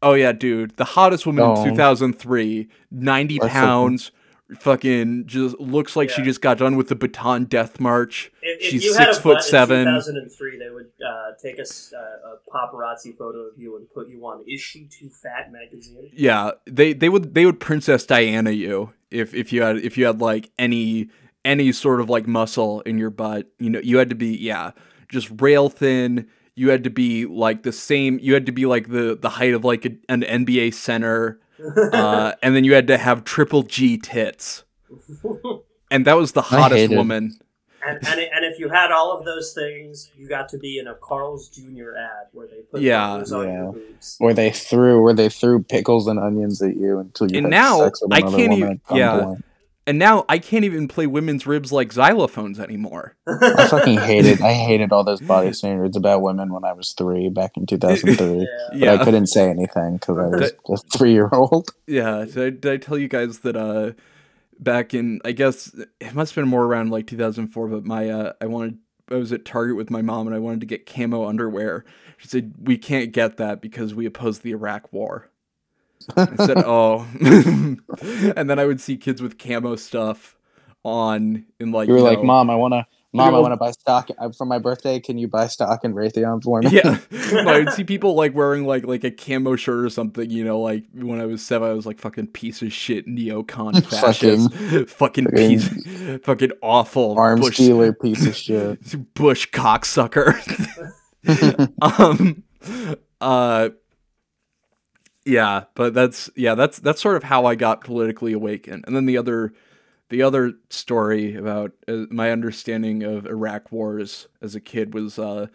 Oh yeah, dude. The hottest woman Oh. in 2003, 90 That's pounds, fucking just looks like she just got done with the Bataan Death March. If, if She's six foot seven. In 2003, they would uh, take a, uh, a paparazzi photo of you and put you on "Is She Too Fat" magazine. Yeah, they they would they would Princess Diana you if if you had if you had like any any sort of like muscle in your butt. You know, you had to be yeah, just rail thin. You had to be like the same. You had to be like the the height of like a, an NBA center, uh, and then you had to have triple G tits. And that was the hottest woman. And, and and if you had all of those things, you got to be in a Carl's Jr. ad where they put Yeah. on Yeah. your. Where they threw where they threw pickles and onions at you until you And had now, sex with I can't woman even- at gunpoint. yeah. And now I can't even play women's ribs like xylophones anymore. I fucking hated I hated all those body standards about women when I was three back in 2003. Yeah. But Yeah. I couldn't say anything because I was a three year old. Yeah, did I, did I tell you guys that uh back in I guess it must have been more around like 2004 but my uh I wanted I was at Target with my mom and I wanted to get camo underwear. She said we can't get that because we oppose the Iraq war. I said, "Oh." and then I would see kids with camo stuff on in like You were like, know- "Mom, I want to, mom, I You're- want to buy stock uh, for my birthday. Can you buy stock in Raytheon for me?" yeah, I'd see people like wearing like like a camo shirt or something. You know, like when I was seven, I was like fucking piece of shit neocon fascist, fucking, fucking- piece, fucking awful Arms Bush, dealer piece of shit. Bush cocksucker. um, uh, yeah, but that's yeah, that's that's sort of how I got politically awakened. And then the other, the other story about uh, my understanding of Iraq wars as a kid was uh,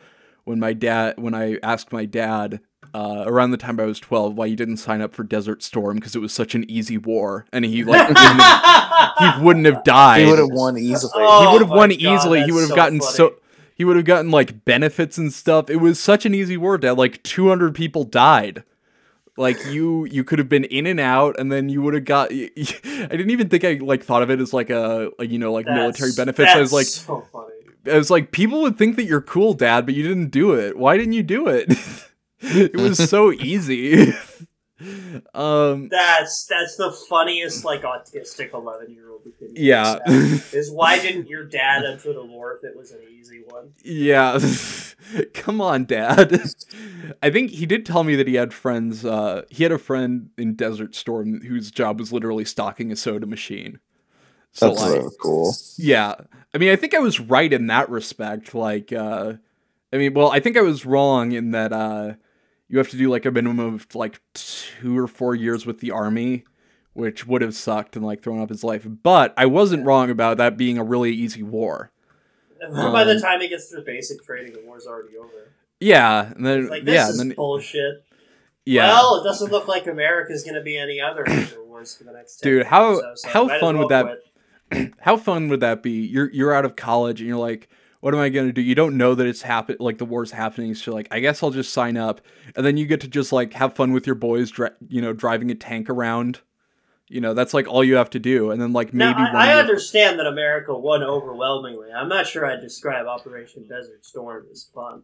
when my dad, when I asked my dad. Uh, around the time I was 12, why he didn't sign up for Desert Storm because it was such an easy war, and he like wouldn't have, he wouldn't have died. He would have won easily. Oh, he would have won God, easily. He would have so gotten funny. so he would have gotten like benefits and stuff. It was such an easy war that like 200 people died. Like you you could have been in and out and then you would have got I didn't even think I like thought of it as like a like you know like military That's- benefits. I was like so funny. I was like, people would think that you're cool, Dad, but you didn't do it. Why didn't you do it? it was so easy. um, That's that's the funniest like autistic eleven year old opinion. Yeah. is why didn't your dad enter the war if it was an easy one? yeah. Come on, Dad. I think he did tell me that he had friends. Uh, he had a friend in Desert Storm whose job was literally stocking a soda machine. So That's like, really cool. Yeah. I mean, I think I was right in that respect. Like, uh, I mean, well, I think I was wrong in that uh, you have to do like a minimum of like two or four years with the army, which would have sucked and like thrown up his life. But I wasn't wrong about that being a really easy war. By the Um, time he gets through basic training, the war's already over. Yeah, and then It's like this yeah, is then bullshit. yeah, Well, it doesn't look like America's gonna be any other major wars for the next. 10 Dude, how- so, so how fun would that- quit. how fun would that be? You're you're out of college and you're like, what am I gonna do? You don't know that it's happen like the war's happening. So you're like, I guess I'll just sign up, and then you get to just like have fun with your boys, dri- you know, driving a tank around. You know, that's like all you have to do, and then like maybe one I, I understand that America won overwhelmingly. I'm not sure I'd describe Operation Desert Storm as fun.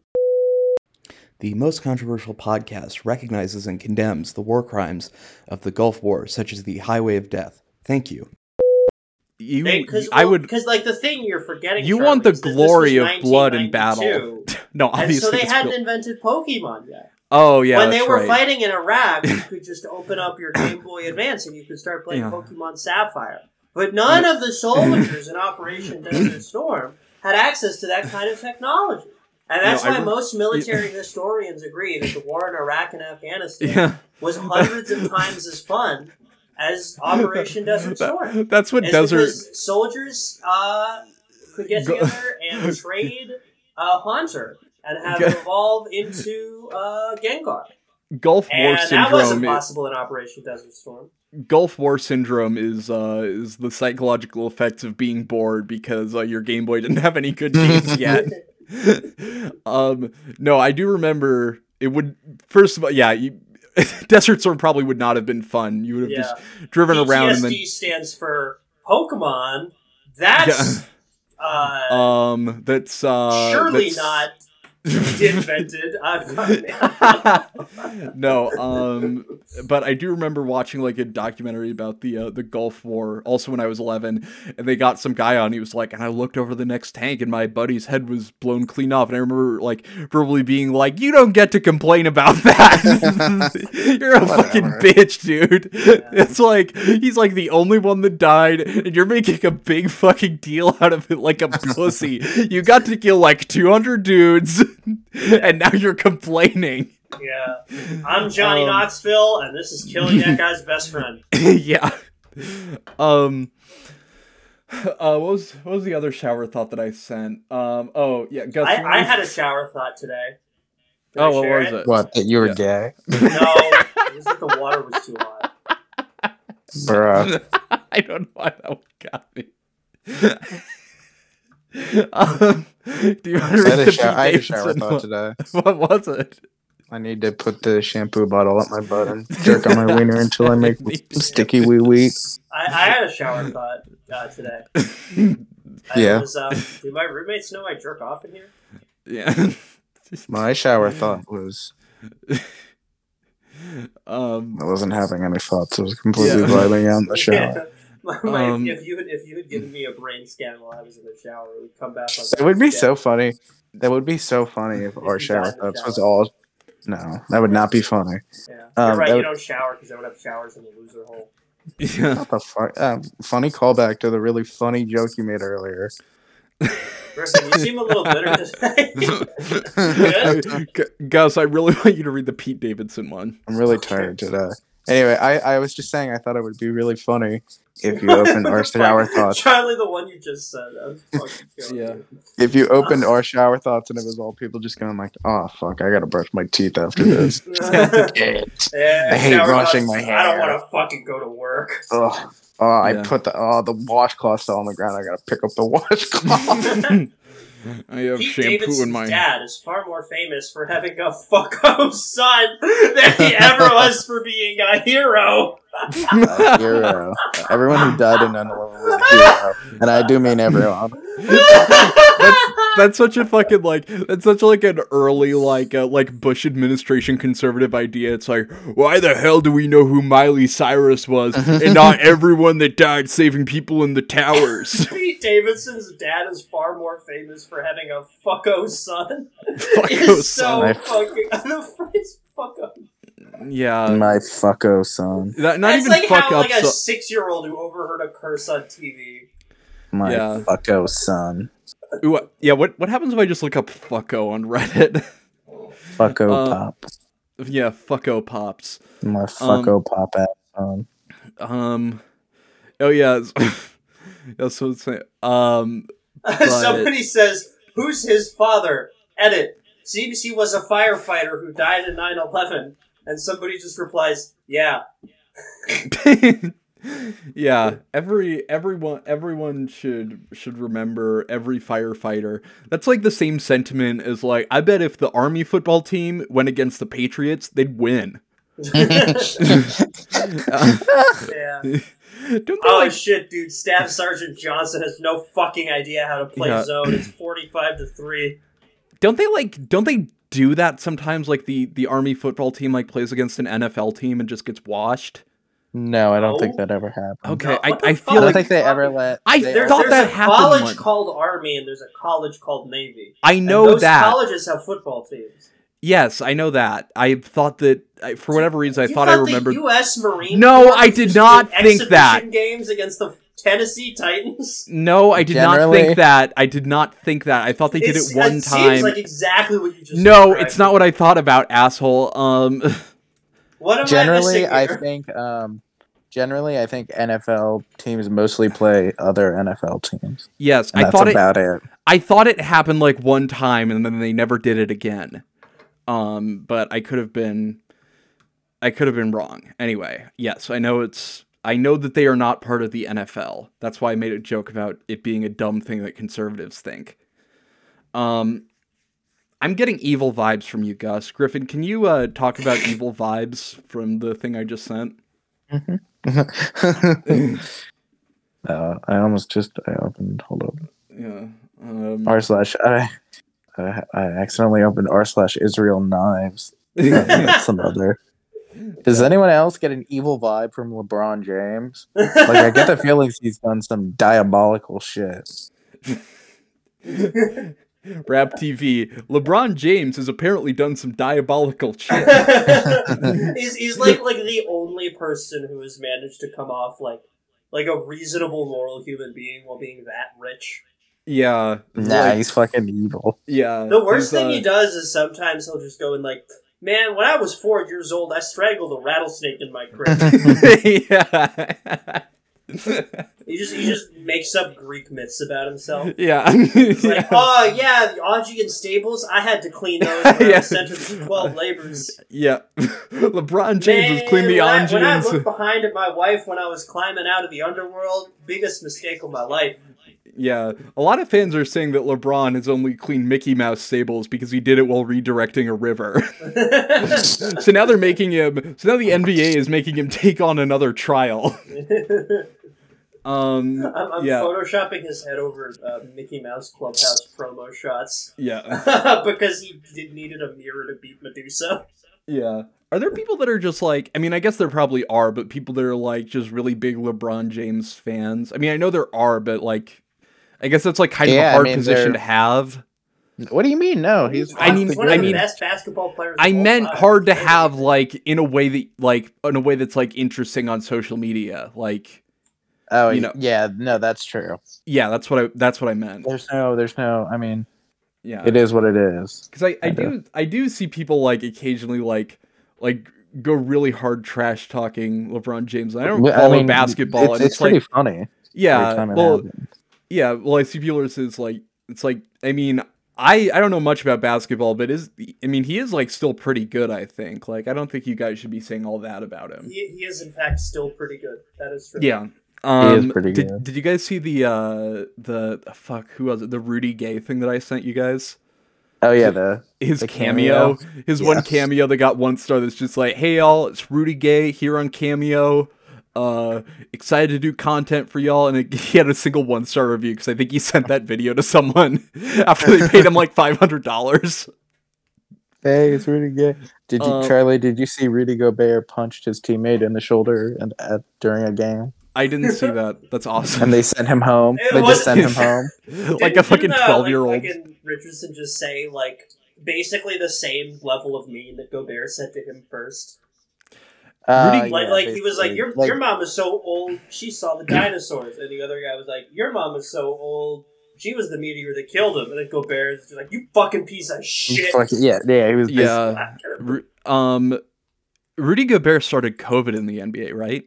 The most controversial podcast recognizes and condemns the war crimes of the Gulf War, such as the Highway of Death. Thank you. you, Because I would. because like the thing you're forgetting. You Charlie, want the is that this glory of blood and battle. No, And obviously. so they hadn't real- invented Pokemon yet. Oh yeah, when they were right. fighting in Iraq, you could just open up your Game Boy Advance and you could start playing Yeah. Pokemon Sapphire. But none of the soldiers in Operation Desert Storm had access to that kind of technology. And that's No, why re- most military historians agree that the war in Iraq and Afghanistan Yeah, was hundreds of times as fun as Operation Desert Storm. That- that's what It's desert. soldiers uh, could get together and trade uh, Haunter and have it evolve into uh, Gengar. Gulf War And that wasn't syndrome. possible in Operation Desert Storm. Gulf War syndrome is uh is the psychological effects of being bored because uh, your Game Boy didn't have any good games yet. um, no, I do remember it would first of all, yeah, you, Desert Storm probably would not have been fun. You would have Yeah. just driven around and then PTSD stands for Pokemon. That's uh, um that's uh surely that's- not invented. I've no, um, but I do remember watching like a documentary about the uh, the Gulf War. Also, when I was eleven, and they got some guy on. He was like, and I looked over the next tank, and my buddy's head was blown clean off. And I remember like verbally being like, "You don't get to complain about that. You're a fucking bitch, dude." It's like he's like the only one that died, and you're making a big fucking deal out of it like a pussy. You got to kill like two hundred dudes, and now you're complaining. yeah. I'm Johnny Um, Knoxville, and this is killing that guy's best friend. yeah. Um. Uh, what was what was the other shower thought that I sent? Um. Oh yeah, Gus. I, I had a shower thought today. Did Oh, what share was it? What? That you were Yeah. gay, No, it was that the water was too hot. bruh? I don't know why that one got me. um, do you want to I read had the a, shower, I had a shower thought one? today. What was it? I need to put the shampoo bottle up my butt and jerk on my wiener until I make sticky wee wee. I, I had a shower thought uh, today. I Yeah. Was, um, do my roommates know I jerk off in here? Yeah. My shower thought was um. I wasn't having any thoughts. I was completely Yeah. vibing out in the shower. Yeah. My, my, Um, if you had, if you had given me a brain scan while I was in the shower, it would come back. Like That would be yeah. so funny. That would be so funny if our you shower died in thoughts was all. No, that would not be funny. Yeah. Um, You're right. that You would- don't shower because I would have showers in the loser hole. Yeah. What the fuck? Um, funny callback to the really funny joke you made earlier. Griffin, you seem a little bitter today. Gus, I really want you to read the Pete Davidson one. I'm really tired today. Anyway, I, I was just saying I thought it would be really funny if you opened our shower thoughts. Charlie, the one you just said. That was fucking good. Yeah. If you opened ah. our shower thoughts and it was all people just going like, "Oh fuck, I gotta brush my teeth after this." yeah, I hate brushing my hair. I don't want to fucking go to work. Ugh. Oh, I Yeah. put the oh the washcloth fell on the ground. I gotta pick up the washcloth. I have Pete shampoo Davidson's in my. dad is far more famous for having a fucko son than he ever was for being a hero. A hero. Everyone who died in 9 11 was a hero. And I do mean everyone. that's that's such a fucking like that's such like an early like uh, like Bush administration conservative idea. It's like why the hell do we know who Miley Cyrus was and not everyone that died saving people in the towers? Pete Davidson's dad is far more famous for having a fucko son. Fucko It's so son. fucking the phrase fucko. Yeah, My fucko son. that, not That's even like fuck how up. like a so- six year old who overheard a curse on TV. My Yeah. fucko son. Ooh, yeah, what what happens if I just look up fucko on Reddit? Fucko Uh, pop. yeah, fucko pops. My fucko pop ass son. Um, oh yeah, that's what it's saying. Um, Somebody says, "Who's his father?" Edit. Seems he was a firefighter who died in 9-11. and somebody just replies, "Yeah." yeah, every everyone everyone should should remember every firefighter. That's like the same sentiment as like I bet if the army football team went against the Patriots, they'd win. Yeah. Don't they Oh like shit, dude! Staff Sergeant Johnson has no fucking idea how to play Yeah. zone. It's forty-five to three. don't they like don't they do that sometimes like the the army football team like plays against an NFL team and just gets washed? No, I don't think that ever happened. Okay, No, I, what the I? I feel don't like think they ever let. I There- thought ever- there's that a happened college once. called Army and there's a college called Navy. I And know those that. colleges have football teams. Yes, I know that. I thought that I, for whatever reason I You thought I the remembered. U.S. Marine. No, I did not think that. Games against the Tennessee Titans. No, I did not think that. I did not think that. I thought they did It's- it one Seems time. like exactly what you just. no, described. it's not what I thought about, asshole. Um, What am I Generally, missing I here? think. Um, generally, I think NFL teams mostly play other NFL teams. yes, And I that's thought it. about it. I thought it happened like one time, and then they never did it again. Um, but I could have been, I could have been wrong. Anyway, yes, I know it's. I know that they are not part of the NFL. That's why I made a joke about it being a dumb thing that conservatives think. Um, I'm getting evil vibes from you, Gus. Griffin, can you uh, talk about evil vibes from the thing I just sent? uh, I almost just I opened. Hold up. Yeah. Um, R slash I, I I accidentally opened r slash Israel knives. Some other. Does anyone else get an evil vibe from LeBron James? Like I get the feelings he's done some diabolical shit. Rap TV. LeBron James has apparently done some diabolical shit. he's, he's like like the only person who has managed to come off like like a reasonable moral human being while being that rich. Yeah. Nah, like- he's fucking evil. yeah. The worst thing uh, he does is sometimes he'll just go and like, man, when I was four years old, I strangled a rattlesnake in my crib. yeah. he just he just makes up Greek myths about himself. yeah. It's like, oh yeah, the Augean stables, I had to clean those when I Yeah. was sentenced to twelve labors. yeah. LeBron James Man, has cleaned the when I, when I looked behind at my wife when I was climbing out of the underworld, biggest mistake of my life. Yeah. A lot of fans are saying that LeBron has only cleaned Mickey Mouse stables because he did it while redirecting a river. so now they're making him. So now the NBA is making him take on another trial. Um. I'm, I'm Yeah. photoshopping his head over uh, Mickey Mouse Clubhouse promo shots Yeah. because he did needed a mirror to beat Medusa. Yeah. Are there people that are just like, I mean, I guess there probably are, but people that are like just really big LeBron James fans? I mean, I know there are, but like, I guess that's like kind of Yeah, a I hard mean, position they're- to have. What do you mean? No, he's. I mean- He's one I of the mean- best basketball players. I meant time. hard to have like in a way that like in a way that's like interesting on social media. Like, Oh, you know. yeah. No, that's true. yeah, that's what I that's what I meant. There's no. There's no. I mean, Yeah. it is what it is. Because I, I Kinda. do I do see people like occasionally like like go really hard trash talking LeBron James. I don't follow I mean, basketball, It's, it's it's, pretty like funny. yeah, well, happens. Yeah, well, I see people are it's like it's like I mean I I don't know much about basketball, but is I mean he is like still pretty good. I think like I don't think you guys should be saying all that about him. He, he is in fact still pretty good. That is true. Yeah, Um, pretty did, good. did you guys see the uh the fuck who was it the Rudy Gay thing that I sent you guys? Oh yeah, the His The cameo, cameo? his one cameo that got one star. That's just like, hey y'all, it's Rudy Gay here on Cameo. Uh, excited to do content for y'all, and it, he had a single one star review because I think he sent that video to someone after they paid him like five hundred dollars. hey, it's Rudy Gay. Did you, Um, Charlie? Did you see Rudy Gobert punched his teammate in the shoulder and at, during a game, I didn't see that. That's awesome. and they sent him home? It They just sent him wasn't- home. like a fucking uh, twelve year old. Like fucking Richardson just say like basically the same level of mean that Gobert said to him first. Uh, Rudy- Like yeah, like he was like your Like, your mom is so old she saw the dinosaurs, and the other guy was like your mom is so old she was the meteor that killed him, and then Gobert is just like you fucking piece of shit. fucking- yeah, yeah, he was. Yeah, Ru- um, Rudy Gobert started COVID in the NBA, right?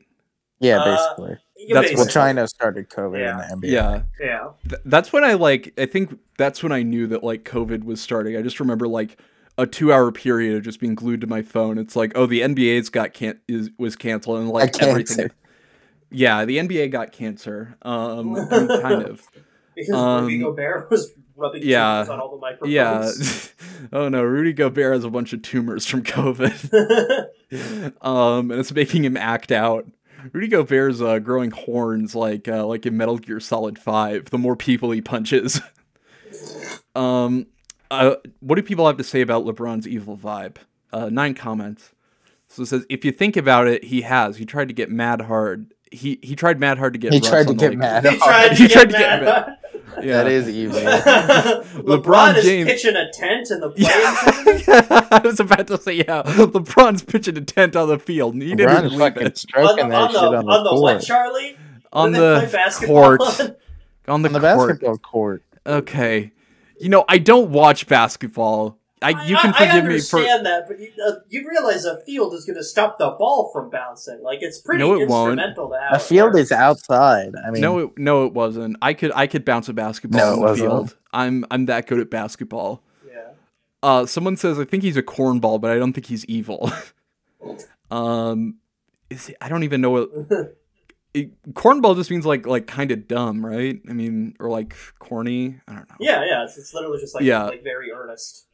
yeah, Uh, basically. You That's basically- Well, China started COVID Yeah. in the NBA. Yeah. Yeah. Th- that's when I like. I think that's when I knew that like COVID was starting. I just remember like a two-hour period of just being glued to my phone. It's like, oh, the NBA's got can is was canceled and like everything. Yeah, the NBA got cancer. Um, kind of. Because Um, Rudy Gobert was rubbing yeah. on all the microphones. Yeah. oh no, Rudy Gobert has a bunch of tumors from COVID. um, and it's making him act out. Rudy Gobert's uh, growing horns like uh, like in Metal Gear Solid Five. The more people he punches. um, uh, what do people have to say about LeBron's evil vibe? Uh, nine comments. So it says, if you think about it, he has. He tried to get mad hard. He he tried mad hard to get. He Russ tried to the get Lakers. mad. he tried to He get tried to mad. get Yeah. That is evil. LeBron, LeBron is James- pitching a tent in the playing Yeah, I was about to say yeah. LeBron's pitching a tent on the field. and He didn't LeBron's believe fucking it. on the, that on the, shit on the, on the court. what, Charlie? on What do they play the court. on? On the on the court. basketball court. Okay. You know, I don't watch basketball. I you can I, I forgive me for that, but you, uh, you realize a field is going to stop the ball from bouncing. Like it's pretty No, it won't. to have A field is outside. I mean, No, it, no, it wasn't. I could I could bounce a basketball No, on it the wasn't. field. I'm I'm that good at basketball. Yeah. Uh, someone says I think he's a cornball, but I don't think he's evil. um, is he, I don't even know what it, cornball just means like like kind of dumb, right? I mean, or like corny. I don't know. Yeah, yeah. It's, it's literally just like Yeah. like very earnest.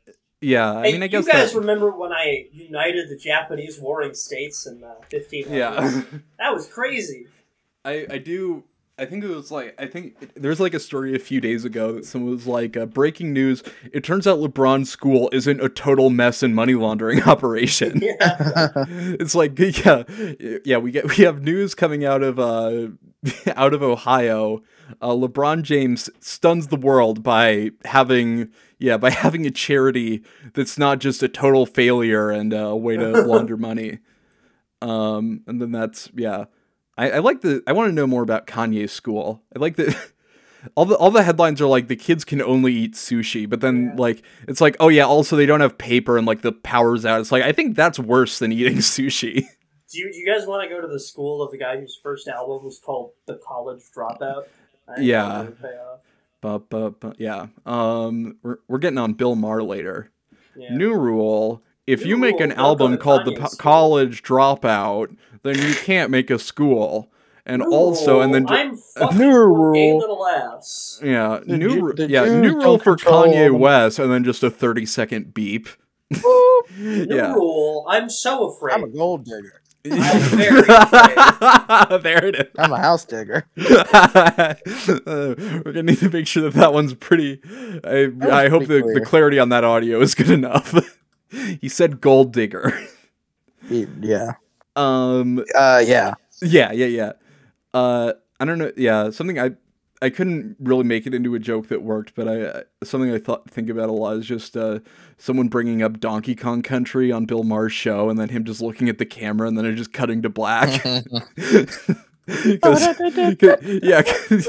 Yeah, I Hey, mean, I guess you guys that, remember when I united the Japanese warring states in uh, the 1500s? yeah. That was crazy. I I do. I think it was like I think there's like a story a few days ago that someone was like uh, breaking news. It turns out LeBron's school isn't a total mess and money laundering operation. Yeah. it's like yeah, yeah. We get we have news coming out of uh out of Ohio. Uh, LeBron James stuns the world by having yeah by having a charity that's not just a total failure and uh, a way to launder money. Um, and then that's yeah. I, I like the. I want to know more about Kanye's school. I like the. All the all the headlines are like the kids can only eat sushi, but then Yeah. like it's like oh yeah, also they don't have paper and like the power's out. It's like I think that's worse than eating sushi. Do you, do you guys want to go to the school of the guy whose first album was called The College Dropout? I Yeah. that would pay off. but but but yeah. Um, we're we're getting on Bill Maher later. Yeah. New rule: if New you make an album called the Po- school. College Dropout, then you can't make a school. And New also, and then rule, I'm New rule. ass. yeah, The new Ju- the yeah new rule for Kanye them. West, and then just a thirty second beep. New yeah. rule, I'm so afraid. I'm a gold digger. I'm very there it is. I'm a house digger. Uh, we're gonna need to make sure that that one's pretty. I, I hope the, pretty the clarity on that audio is good enough. he said gold digger. Yeah. Um. Uh, yeah. Yeah. Yeah. Yeah. Uh. I don't know. Yeah. Something I. I couldn't really make it into a joke that worked, but I I- something I thought think about a lot is just uh, someone bringing up Donkey Kong Country on Bill Maher's show, and then him just looking at the camera, and then it just cutting to black. 'Cause- 'cause- yeah, 'cause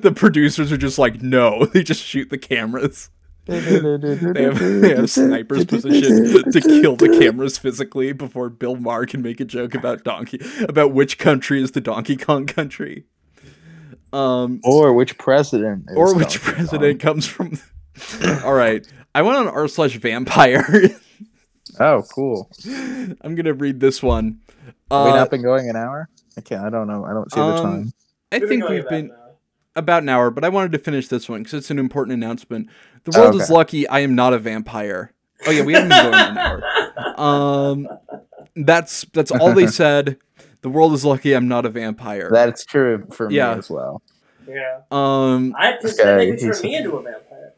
the producers are just like, no, they just shoot the cameras. They have, they have snipers positioned to kill the cameras physically before Bill Maher can make a joke about Donkey about which country is the Donkey Kong country. Um, Or which president? is or which Donkey Kong. president comes from. All right, I went on r slash vampire. Oh, cool. I'm gonna read this one. Have we Uh, not been going an hour? I can't. I don't know. I don't see the um, time. I think we've been an hour. About an hour, but I wanted to finish this one because it's an important announcement. The world is Okay. lucky I am not a vampire. Oh yeah, we haven't been going an hour. Um, that's that's all they said. The world is lucky I'm not a vampire. That's true for Yeah. me as well. Yeah. um, I because Okay, then they could turn me into a vampire.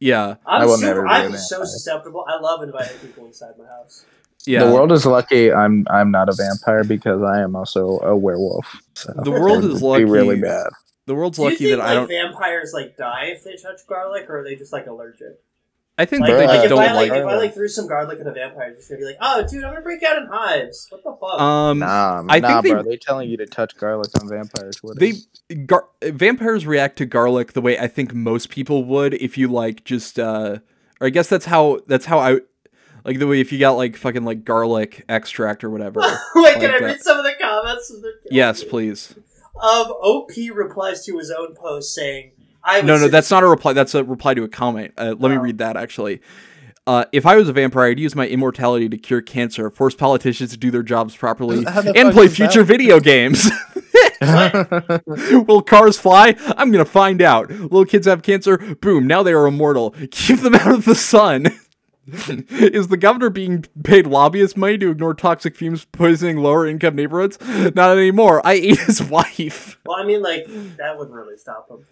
yeah, I'm I will super. never be a I'm so susceptible. I love inviting people inside my house. yeah. The world is lucky I'm I'm not a vampire because I am also a werewolf. So The world is lucky. be really bad. The world's Do you lucky think that like I don't. vampires like die if they touch garlic, or are they just like allergic? I think Like, that they like just if don't I like, like. if I like threw some garlic at a vampire, it's just gonna be like, oh, dude, I'm gonna break out in hives. What the fuck? Um, Nah, I nah, think they- bro. They telling you to touch garlic on vampires. Twitter. they gar- vampires react to garlic the way I think most people would if you like just uh or I guess that's how that's how I like the way if you got like fucking like garlic extract or whatever. Wait, like can I that. read some of the comments? Yes, please. Um, OP replies to his own post saying, "I No, was no, in- that's not a reply. That's a reply to a comment. Uh, let me Oh. read that actually. Uh, if I was a vampire, I'd use my immortality to cure cancer, force politicians to do their jobs properly, and play is that? future video games. Will cars fly? I'm gonna find out. Little kids have cancer. Boom! Now they are immortal. Keep them out of the sun. Is the governor being paid lobbyist money to ignore toxic fumes poisoning lower income neighborhoods? Not anymore. I ate his wife. Well, I mean, like that wouldn't really stop him.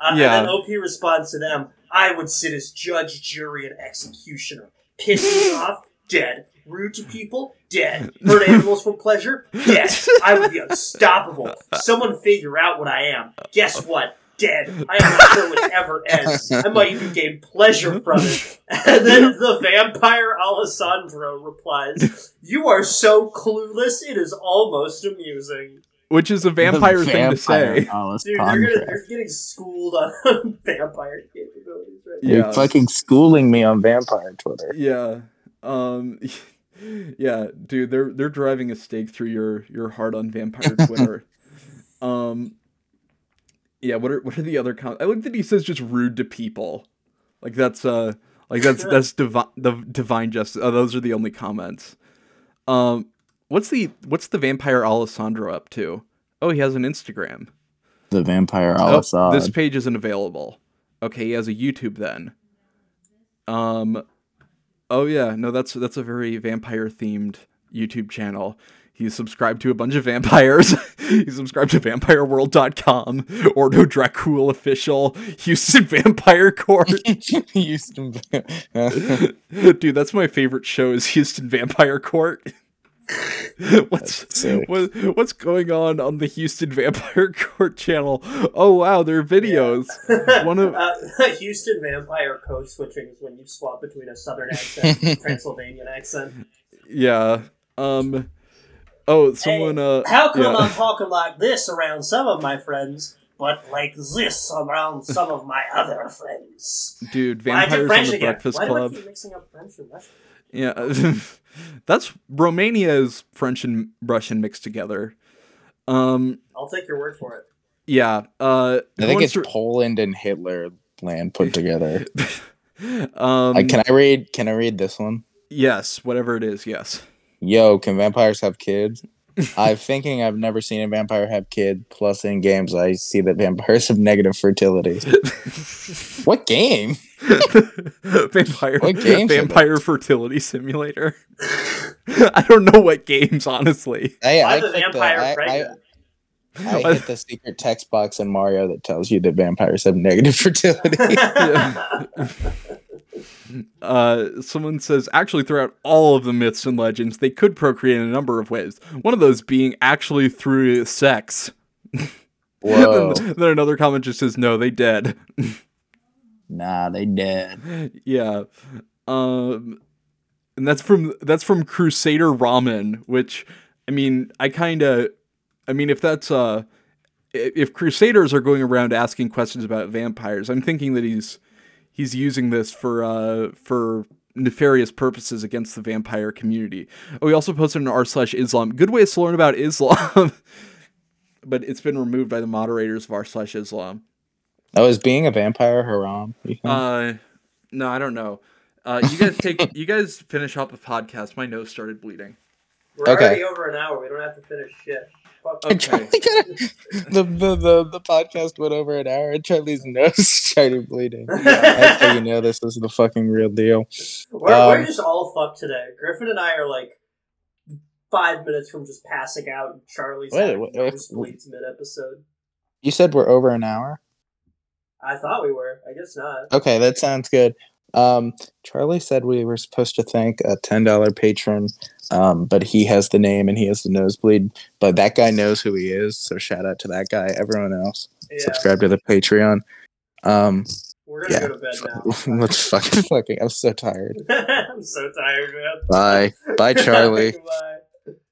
Uh, Yeah. And then OP responds to them, "I would sit as judge, jury, and executioner. Piss off, dead. Rude to people, dead. Hurt animals for pleasure, dead. I would be unstoppable. Someone figure out what I am. Guess what? Dead. I am not sure when it ever ends. I might even gain pleasure from it. And then the vampire Alessandro replies, "You are so clueless. It is almost amusing." Which is a vampire thing to say. Dude, you're, gonna, you're getting schooled on vampire capabilities right now. You're Yeah. fucking schooling me on vampire Twitter. Yeah. Um yeah, dude, they're they're driving a stake through your your heart on vampire Twitter. um Yeah, what are what are the other comments? I like that he says just rude to people. Like that's uh like that's that's divine the divine justice. Oh, those are the only comments. Um what's the what's the vampire Alessandro up to? Oh, he has an Instagram. The vampire Oh, this page isn't available. Okay, he has a YouTube then. Um Oh yeah, no that's that's a very vampire themed YouTube channel. He's subscribed to a bunch of vampires. He's subscribed to vampireworld.com, Ordo Dracul official, Houston Vampire Court. Houston. Dude, that's my favorite show is Houston Vampire Court. what's what, what's going on on the Houston Vampire Court channel? Oh wow, there are videos. One of Uh, Houston vampire code switching is when you swap between a southern accent and a Transylvanian accent. yeah. Um Oh, someone uh How come yeah. I'm talking like this around some of my friends, but like this around some of my other friends? dude, Why is it vampires on the again? Breakfast Why do I Club. keep mixing up French and Russian? Yeah. That's Romania is French and Russian mixed together. Um I'll take your word for it. yeah, uh I think it's who Poland and Hitler land put together. um I, can I read? Can I read this one? yes, whatever it is, yes. Yo, can vampires have kids? I'm thinking I've never seen a vampire have kid. Plus, in games, I see that vampires have negative fertility. what game? vampire What games are vampire fertility simulator. I don't know what games, honestly. I, Why I the vampire I, pregnant? I, I hit the secret text box in Mario that tells you that vampires have negative fertility. Uh, someone says actually throughout all of the myths and legends, they could procreate in a number of ways. One of those being actually through sex. Whoa. then, then another comment just says no, they dead. nah, they dead. yeah. Um and that's from that's from Crusader Ramen, which I mean, I kind of I mean if that's uh if crusaders are going around asking questions about vampires, I'm thinking that he's he's using this for uh for nefarious purposes against the vampire community. Oh, he also posted an r slash Islam. Good ways to learn about Islam. but it's been removed by the moderators of r slash Islam. Oh, is being a vampire haram? Uh, no, I don't know. Uh, you guys take you guys finish up the podcast. My nose started bleeding. We're Okay. already over an hour. We don't have to finish shit. Fuck. And Charlie got the, the the the podcast went over an hour, and Charlie's nose started bleeding. That's how you know this is the fucking real deal. We're, we're Um, just all fucked today. Griffin and I are like five minutes from just passing out, and Charlie's Wait, having wait, if- nosebleeds mid episode. You said we're over an hour. I thought we were. I guess not. Okay, that sounds good. Um, Charlie said we were supposed to thank a ten dollar patron, um, but he has the name and he has the nosebleed. But that guy knows who he is, so shout out to that guy. Everyone else, Yeah, subscribe to the Patreon. Um, we're gonna yeah. go to bed now. let's fucking fucking. I'm so tired. I'm so tired, man. Bye, bye, Charlie. Goodbye.